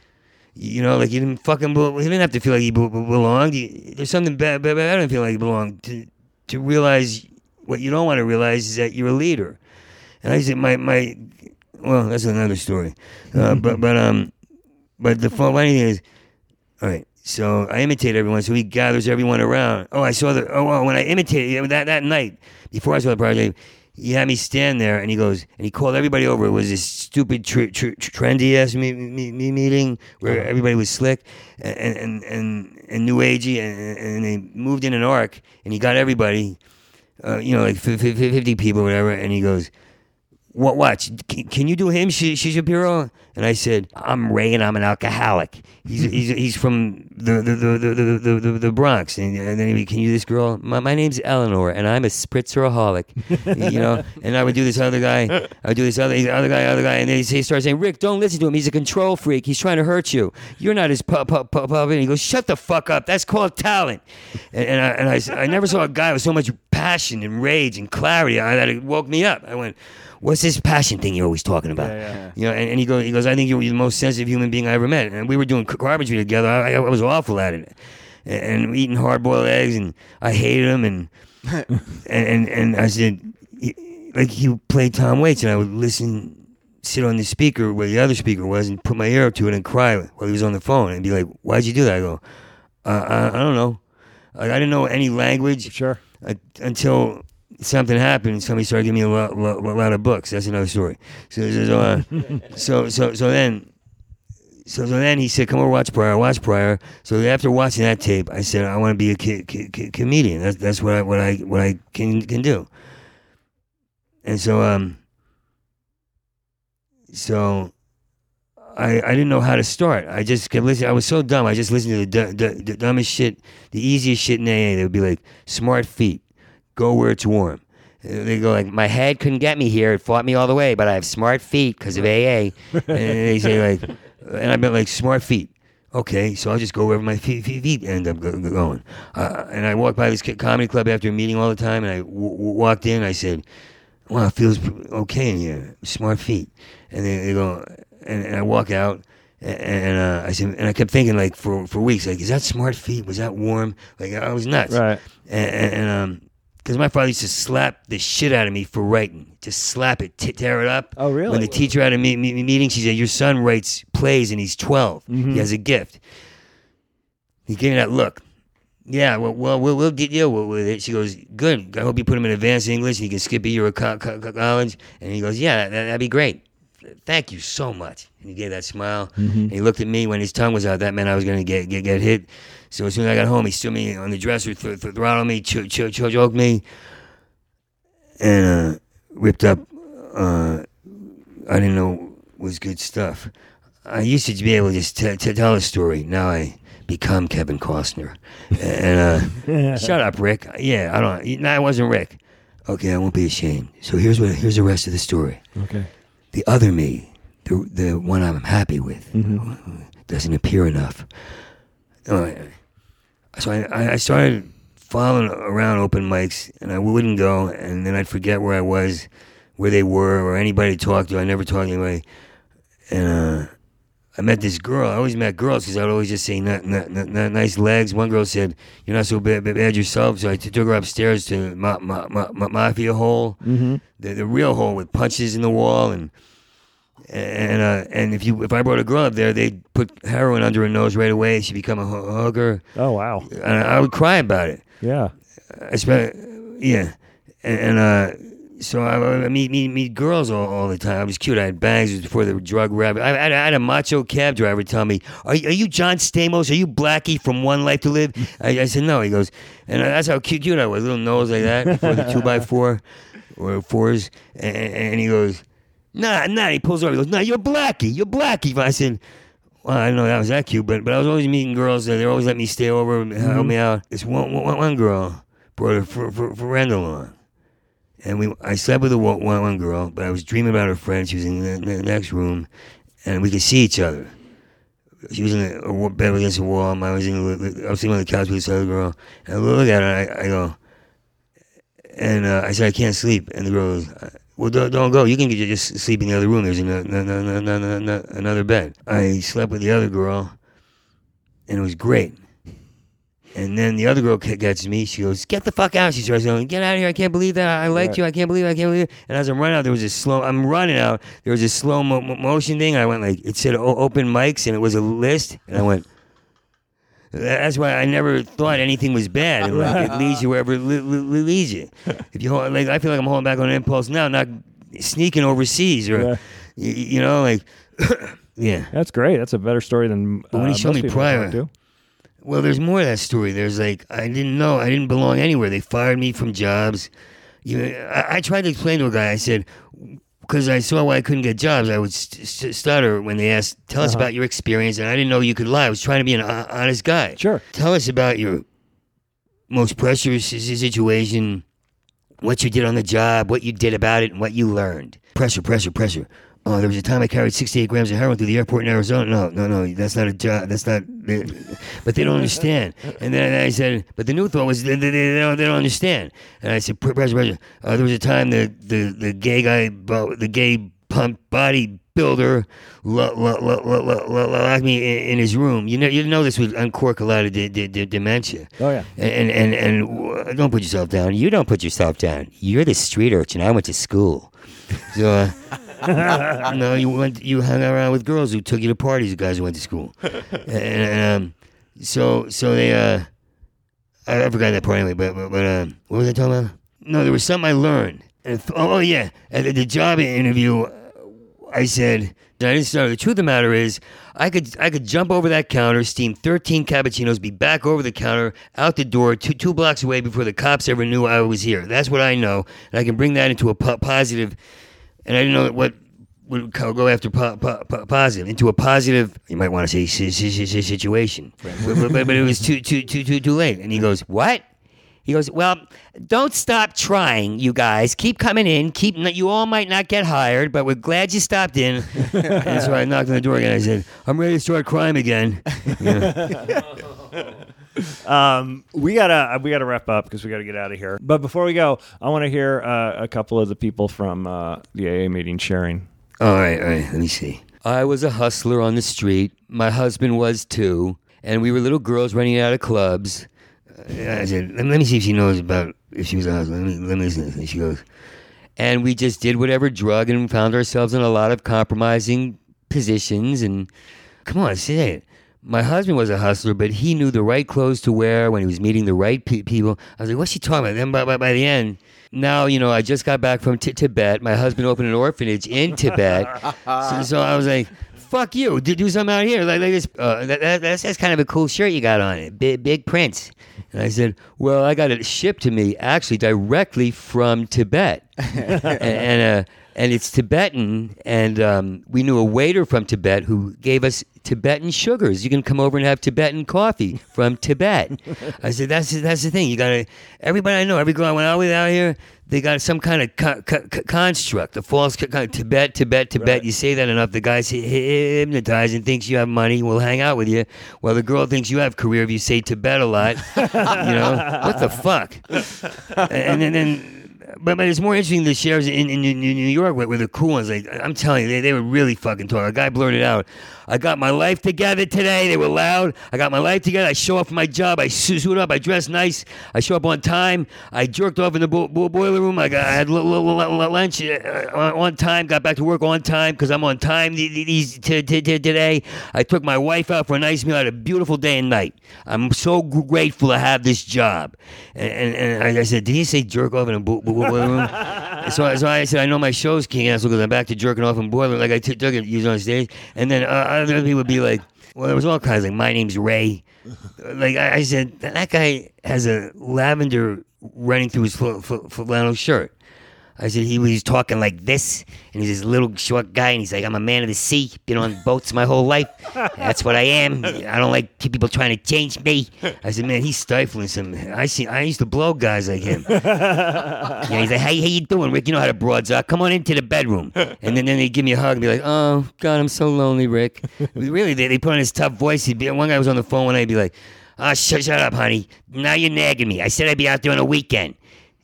you know, like you didn't fucking. He didn't have to feel like he be- be- belonged. He, there's something bad, bad, bad. I don't feel like he belonged. To to realize what you don't want to realize is that you're a leader. And I said, my my, well, that's another story. Uh, but but um, but the funny thing is, all right. So I imitate everyone. So he gathers everyone around. Oh, I saw the. Oh, well, when I imitated that that night before I saw the project, he had me stand there, and he goes, and he called everybody over. It was this stupid, tr- tr- tr- trendy ass me- me- me- meeting where everybody was slick and and and, and new agey, and, and they moved in an arc, and he got everybody, uh, you know, like fif- fif- fifty people, or whatever, and he goes. What? Watch. Can, can you do him, Sh- Sh- Shapiro? And I said, I'm Ray, and I'm an alcoholic. He's hmm. he's, he's from the the, the, the, the, the, Bronx, and, and then he, can you do this girl? My, my name's Eleanor, and I'm a spritzeraholic. you know. And I would do this other guy. I would do this other other guy, other guy, and then he starts saying, Rick, don't listen to him. He's a control freak. He's trying to hurt you. You're not his pup pup pup pup. And he goes, Shut the fuck up. That's called talent. And, and I and I, I never saw a guy with so much passion and rage and clarity. I, that it woke me up. I went. What's this passion thing you're always talking about? Yeah, yeah. You know, and, and he goes, he goes, I think you're the most sensitive human being I ever met. And we were doing carpentry together. I, I was awful at it, and, and eating hard boiled eggs, and I hated him. And and and, and I said, he- like he would play Tom Waits, and I would listen, sit on the speaker where the other speaker was, and put my ear up to it and cry while he was on the phone, and be like, "Why'd you do that?" I go, uh, I, I don't know. Like, I didn't know any language Sure. uh, until something happened somebody started giving me a lot, lot, lot of books. That's another story. So, so, so, uh, so, so, so then, so, so then he said, "Come over, watch Pryor, watch Pryor." So after watching that tape, I said, "I want to be a co- co- co- comedian. That's that's what I what I what I can can do." And so um, so I I didn't know how to start. I just kept listening. I was so dumb. I just listened to the, du- du- the dumbest shit, the easiest shit in AA. They would be like, "Smart feet, go where it's warm." They go like, "My head couldn't get me here. It fought me all the way, but I have smart feet because of AA." and they say like, and I've been like, "Smart feet." Okay, so I'll just go wherever my feet, feet, feet end up go, go- going. Uh, and I walked by this comedy club after a meeting all the time, and I w- w- walked in. I said, "Wow, it feels okay in here. Smart feet." And they, they go, and, and I walk out, and, and uh, I said, and I kept thinking like for for weeks, like, is that smart feet? Was that warm? Like I was nuts. Right. And, and um, because my father used to slap the shit out of me for writing, just slap it, t- tear it up. Oh, really? When the teacher had a me- me- meeting, she said, "Your son writes plays, and he's 12. Mm-hmm. He has a gift." He gave me that look. Yeah, well, well, we'll, we'll deal with- with it. She goes, "Good. I hope you put him in advanced English. and He can skip a year of co- co- co- college." And he goes, "Yeah, that, that'd be great. Thank you so much." And he gave that smile. And he looked at me when his tongue was out. That meant I was going to get, get get hit. So as soon as I got home, he stood me on the dresser, th- th- throttled me, ch- ch- ch- choked me, and uh, ripped up. Uh, I didn't know was good stuff. I used to be able to just t- to tell a story. Now I become Kevin Costner. And uh, shut up, Rick. Yeah, I don't. No, I wasn't Rick. Okay, I won't be ashamed. So here's what. Here's the rest of the story. Okay. The other me, the the one I'm happy with, doesn't appear enough. Uh, so I- I, started following around open mics, and I wouldn't go, and then I'd forget where I was, where they were, or anybody to talk to. I never talked to anybody. And uh, I met this girl. I always met girls because I would always just say, "N- n- n- n- nice legs. One girl said, you're not so bad, bad yourself. So I t- took her upstairs to ma- ma- Mafia Hole, Mm-hmm. the, the real hole with punches in the wall. And and uh, and if you if I brought a girl up there, they'd put heroin under her nose right away. She'd become a ho- hooker. Oh wow. And I would cry about it. Yeah. I spent, yeah, and, and uh, so I, I meet, meet meet girls all, all the time. I was cute. I had bangs before the drug rabbit. I, had- I had a macho cab driver tell me, "Are you, are you John Stamos? Are you Blackie from One Life to Live?" I, I said, "No." He goes, and that's how cute, cute I was, little nose like that before the two by four or fours, and, and he goes, "Nah, nah." He pulls over. He goes, "Nah, you're Blackie. You're Blackie." I said. Well, I don't know that was that cute, but but I was always meeting girls. They always let me stay over, and help me out. This one, one, one girl brought her fr- fr- friend along, and we I slept with a one, one girl, but I was dreaming about her friend. She was in the, the next room, and we could see each other. She was in a, a bed against the wall. and I was in the, I was sitting on the couch with this other girl, and I look at her, and I, I go, and uh, I said I can't sleep, and the girl goes. Well, don't, don't go. You can get- just sleep in the other room. There's another, another, another bed. I slept with the other girl, and it was great. And then the other girl gets me. She goes, "Get the fuck out!" She starts going, "Get out of here! I can't believe that. I liked you. I can't believe. It. I can't believe." It. And as I'm running out, there was a slow. I'm running out. There was a slow mo- mo- motion thing. I went like it said o- open mics, and it was a list. And I went. That's why I never thought anything was bad. Like, it leads you wherever it le- le- leads you. If you hold, like, I feel like I'm holding back on impulse now, not sneaking overseas or, Yeah. y- you know, like, yeah. That's great. That's a better story than. But when uh, he showed me Pryor- Well, there's more to that story. There's like I didn't know I didn't belong anywhere. They fired me from jobs. You know, I, I tried to explain to a guy. I said because I saw why I couldn't get jobs. I would st- st- stutter when they asked, "Tell us uh-huh. about your experience," and I didn't know you could lie. I was trying to be an ho- honest guy. Sure. Tell us about your most pressure si- si- situation, what you did on the job, what you did about it, and what you learned. Pressure, pressure, pressure. Oh, there was a time I carried 68 grams of heroin through the airport in Arizona. No, no, no, that's not a job. That's not. But they don't understand. And then I said, but the new thought was they, they, they, don't, they don't understand. And I said, pressure, pressure. Uh, there was a time the the the gay guy, the gay pump body builder lo- lo- lo- lo- lo- lo- locked me in, in his room. You know, you know this would uncork a lot of d- d- d- dementia. Oh yeah. And and and don't put yourself down. You don't put yourself down. You're the street urchin. I went to school, so uh, no, you went. You hung around with girls who took you to parties. The guys who went to school, and, um, so so they uh, I, I forgot that part anyway. But but, but um, what was I talking about? No, there was something I learned. And, oh, oh yeah, at the- the job interview. I said, I didn't start. The truth of the matter is, I could I could jump over that counter, steam 13 cappuccinos, be back over the counter, out the door, two two blocks away before the cops ever knew I was here. That's what I know, and I can bring that into a po- positive. And I didn't know what would go after po- po- po- positive into a positive. You might want to say si- si- si- si- situation, but, but, but it was too too too too too late. And he goes, "What?" He goes, "Well, don't stop trying, you guys. Keep coming in. Keep. You all might not get hired, but we're glad you stopped in." and so I knocked on the door again. I said, "I'm ready to start crime again." Um, we gotta we gotta wrap up because we gotta get out of here. But before we go, I want to hear uh, a couple of the people from uh, the AA meeting sharing. All right, all right. Let me see. I was a hustler on the street. My husband was too, and we were little girls running out of clubs. Uh, I said, let, let me see if she knows about if she was a hustler. Let me, let me listen. And she goes, and we just did whatever drug and found ourselves in a lot of compromising positions. And come on, say it. My husband was a hustler, but he knew the right clothes to wear when he was meeting the right pe- people. I was like, what's she talking about? Then by, by, by the end, now, you know, I just got back from Ti- Tibet. My husband opened an orphanage in Tibet. so, so I was like, fuck you. Do, do something out here. Like, like this. Uh, that, that, that's, that's kind of a cool shirt you got on it. Big, big prints. And I said, well, I got it shipped to me actually directly from Tibet. and, and, uh, and it's Tibetan, and um, we knew a waiter from Tibet who gave us Tibetan sugars. You can come over and have Tibetan coffee from Tibet. I said, that's that's the thing. You gotta. Everybody I know, every girl I went out with out here, they got some kind of co- co- co- construct, the false co- kind of Tibet, Tibet, Tibet. You say that enough, the guy's hy- hypnotized and thinks you have money, will hang out with you. Well, the girl thinks you have career if you say Tibet a lot. you know what the fuck? and then. then but, but it's more interesting the shares in, in, in New York where, where the cool ones. Like I'm telling you, they, they were really fucking talking. A guy blurted out, "I got my life together today." They were loud. I got my life together. I show up for my job. I su- suit up. I dress nice. I show up on time. I jerked off in the bo- bo- boiler room. I, got, I had l- l- l- lunch uh, on on time. Got back to work on time because I'm on time th- th- these t- t- t- today. I took my wife out for a nice meal. I had a beautiful day and night. I'm so grateful to have this job. And, and, and I said, "Did he say jerk off in a bo- bo- boiler room?" so, so I said, I know my show's king asshole because I'm back to jerking off in boiler like I t- took it used on stage. And then uh, other people would be like, well, there was all kinds like, my name's Ray. Like I, I said, that guy has a lavender running through his fl- fl- flannel shirt. I said he was talking like this, and he's this little short guy, and he's like, "I'm a man of the sea, been on boats my whole life. That's what I am. I don't like people trying to change me." I said, "Man, he's stifling some. I see. I used to blow guys like him." yeah, he's like, "Hey, how you doing, Rick? You know how the broads are. Come on into the bedroom." And then, then they give me a hug and be like, "Oh God, I'm so lonely, Rick." really, they, they put on his tough voice. He'd be one guy was on the phone one night. He'd be like, "Ah, shut, shut up, honey. Now you're nagging me. I said I'd be out there on a weekend."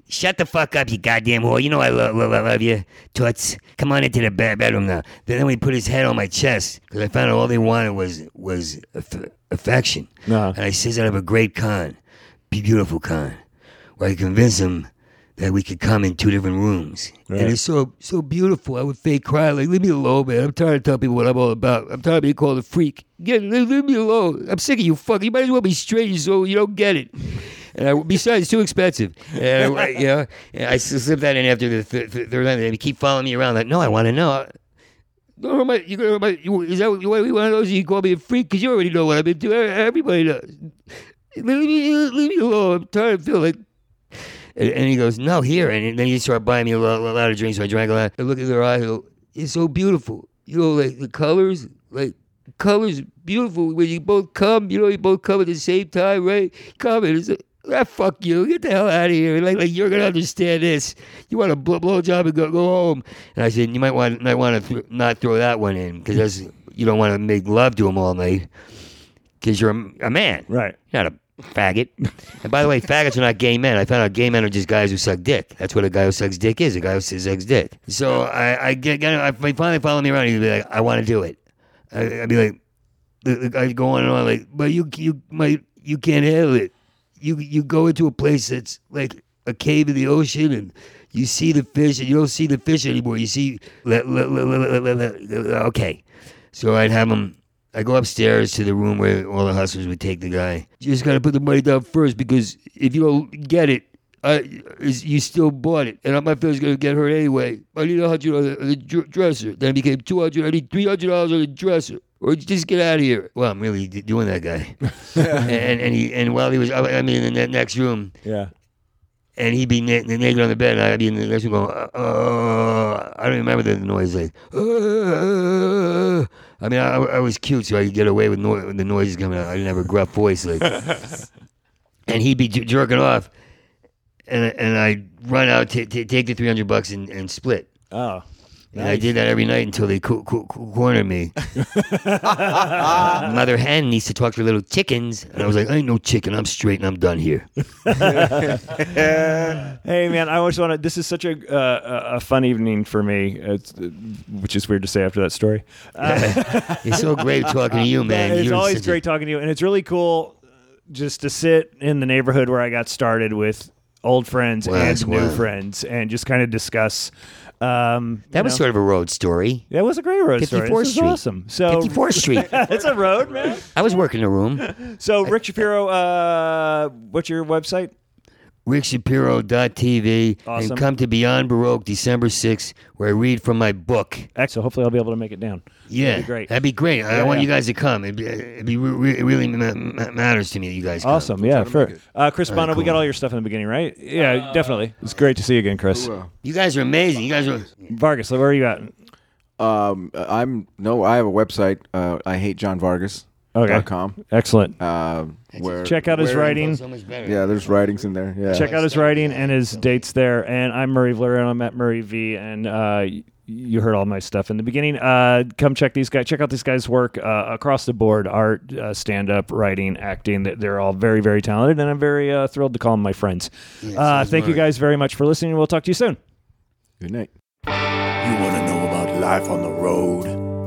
Shut the fuck up, you goddamn whore. You know I love, love, love you, toots. Come on into the bed- bedroom now. Then he put his head on my chest because I found out all they wanted was was aff- affection. No. And I says I have a great con, be beautiful con, where I convince him that we could come in two different rooms. And it's so so beautiful. I would fake cry like, leave me alone, man. I'm tired of telling people what I'm all about. I'm tired of being called a freak. Get leave, leave me alone. I'm sick of you fucking. You might as well be straight so you don't get it. And I, besides, it's too expensive. And I, you know, and I slipped that in after the th- th- third time. They keep following me around. Like, no, I want to know. No, am I, you, am I, you, is that what, one of those you call me a freak? Because you already know what I've been doing. Everybody knows. Leave me, leave me alone. I'm tired of feeling like. And, and he goes, no, here. And then he started buying me a lot, a lot of drinks. So I drank a lot. I look at their eyes. Go, it's so beautiful. You know, like the colors, like colors beautiful when you both come. You know, you both come at the same time, right? Come and it's like, ah, fuck you. Get the hell out of here. Like, like you're gonna understand this. You want a blow, blow job and go go home. And I said, you might want might want to th- not throw that one in because that's you don't want to make love to him all night because you're a, a man, Right. You're not a faggot. and by the way, faggots are not gay men. I found out gay men are just guys who suck dick. That's what a guy who sucks dick is. A guy who sucks dick. So I, I get, I, finally follow me around. He'd be like, I want to do it. I, I'd be like, guy go on and on like, but you you might you can't handle it. You you go into a place that's like a cave in the ocean and you see the fish and you don't see the fish anymore. You see, okay. So I'd have him. I go upstairs to the room where all the hustlers would take the guy. You just gotta put the money down first because if you don't get it, I, you still bought it, and my feelings gonna get hurt anyway. I need a hundred the, on the dresser. Then it became two hundred. I need three hundred dollars on the dresser, or just get out of here. Well, I'm really d- doing that guy. and and he and while he was, I mean, in that next room, Yeah. and he'd be na- naked on the bed, and I'd be in the next room going, uh, I don't remember the noise. Like, uh, I mean, I, I was cute, so I could get away with, no- with the noises coming out. I didn't have a gruff voice. Like, and he'd be j- jerking off, and and I'd run out, t- t- take the 300 bucks, and, and split. Oh. And I did that every night until they co- co- co- cornered me. Mother hen needs to talk to her little chickens. And I was like, I ain't no chicken. I'm straight and I'm done here. Hey man, I always want to. This is such a uh, a a fun evening for me, it's, uh, which is weird to say after that story. It's so great talking to you, man. it's You're always such a- great talking to you, and it's really cool just to sit in the neighborhood where I got started with old friends Was, and new was. friends, and just kind of discuss. Um, That was know, sort of a road story. that was a great road story. 54th This is Street. awesome. So 54th Street. it's a road, man. I was working the room. So Rick Shapiro, uh, what's your website? RickShapiro.tv. Awesome. And come to Beyond Baroque December 6th, where I read from my book. Excellent. Hopefully, I'll be able to make it down. Yeah. That'd be great. That'd be great. I Yeah, want you guys to come. It'd be, it'd be re- re- really ma- ma- matters to me that you guys come. Awesome. Yeah, for uh, Chris All right, Bono, we got all your stuff in the beginning, right? Yeah, definitely. It's great to see you again, Chris. You guys are amazing. You guys are. Vargas, where are you at? Um, I'm no, I have a website. Uh, I hate John Vargas. Okay. Dot com. Excellent. Uh, where Check out his where- writing. So much better. Yeah, there's writings in there. Yeah. Check out his writing and his dates there. And I'm Murray Valeriano. I'm at Murray V. And uh, you heard all my stuff in the beginning. Uh, come check these guys. Check out these guys' work uh, across the board: art, uh, stand-up, writing, acting. They- They're all very, very talented, and I'm very uh, thrilled to call them my friends. uh, is thank you guys very much for listening. We'll talk to you soon. Good night. You want to know about life on the road?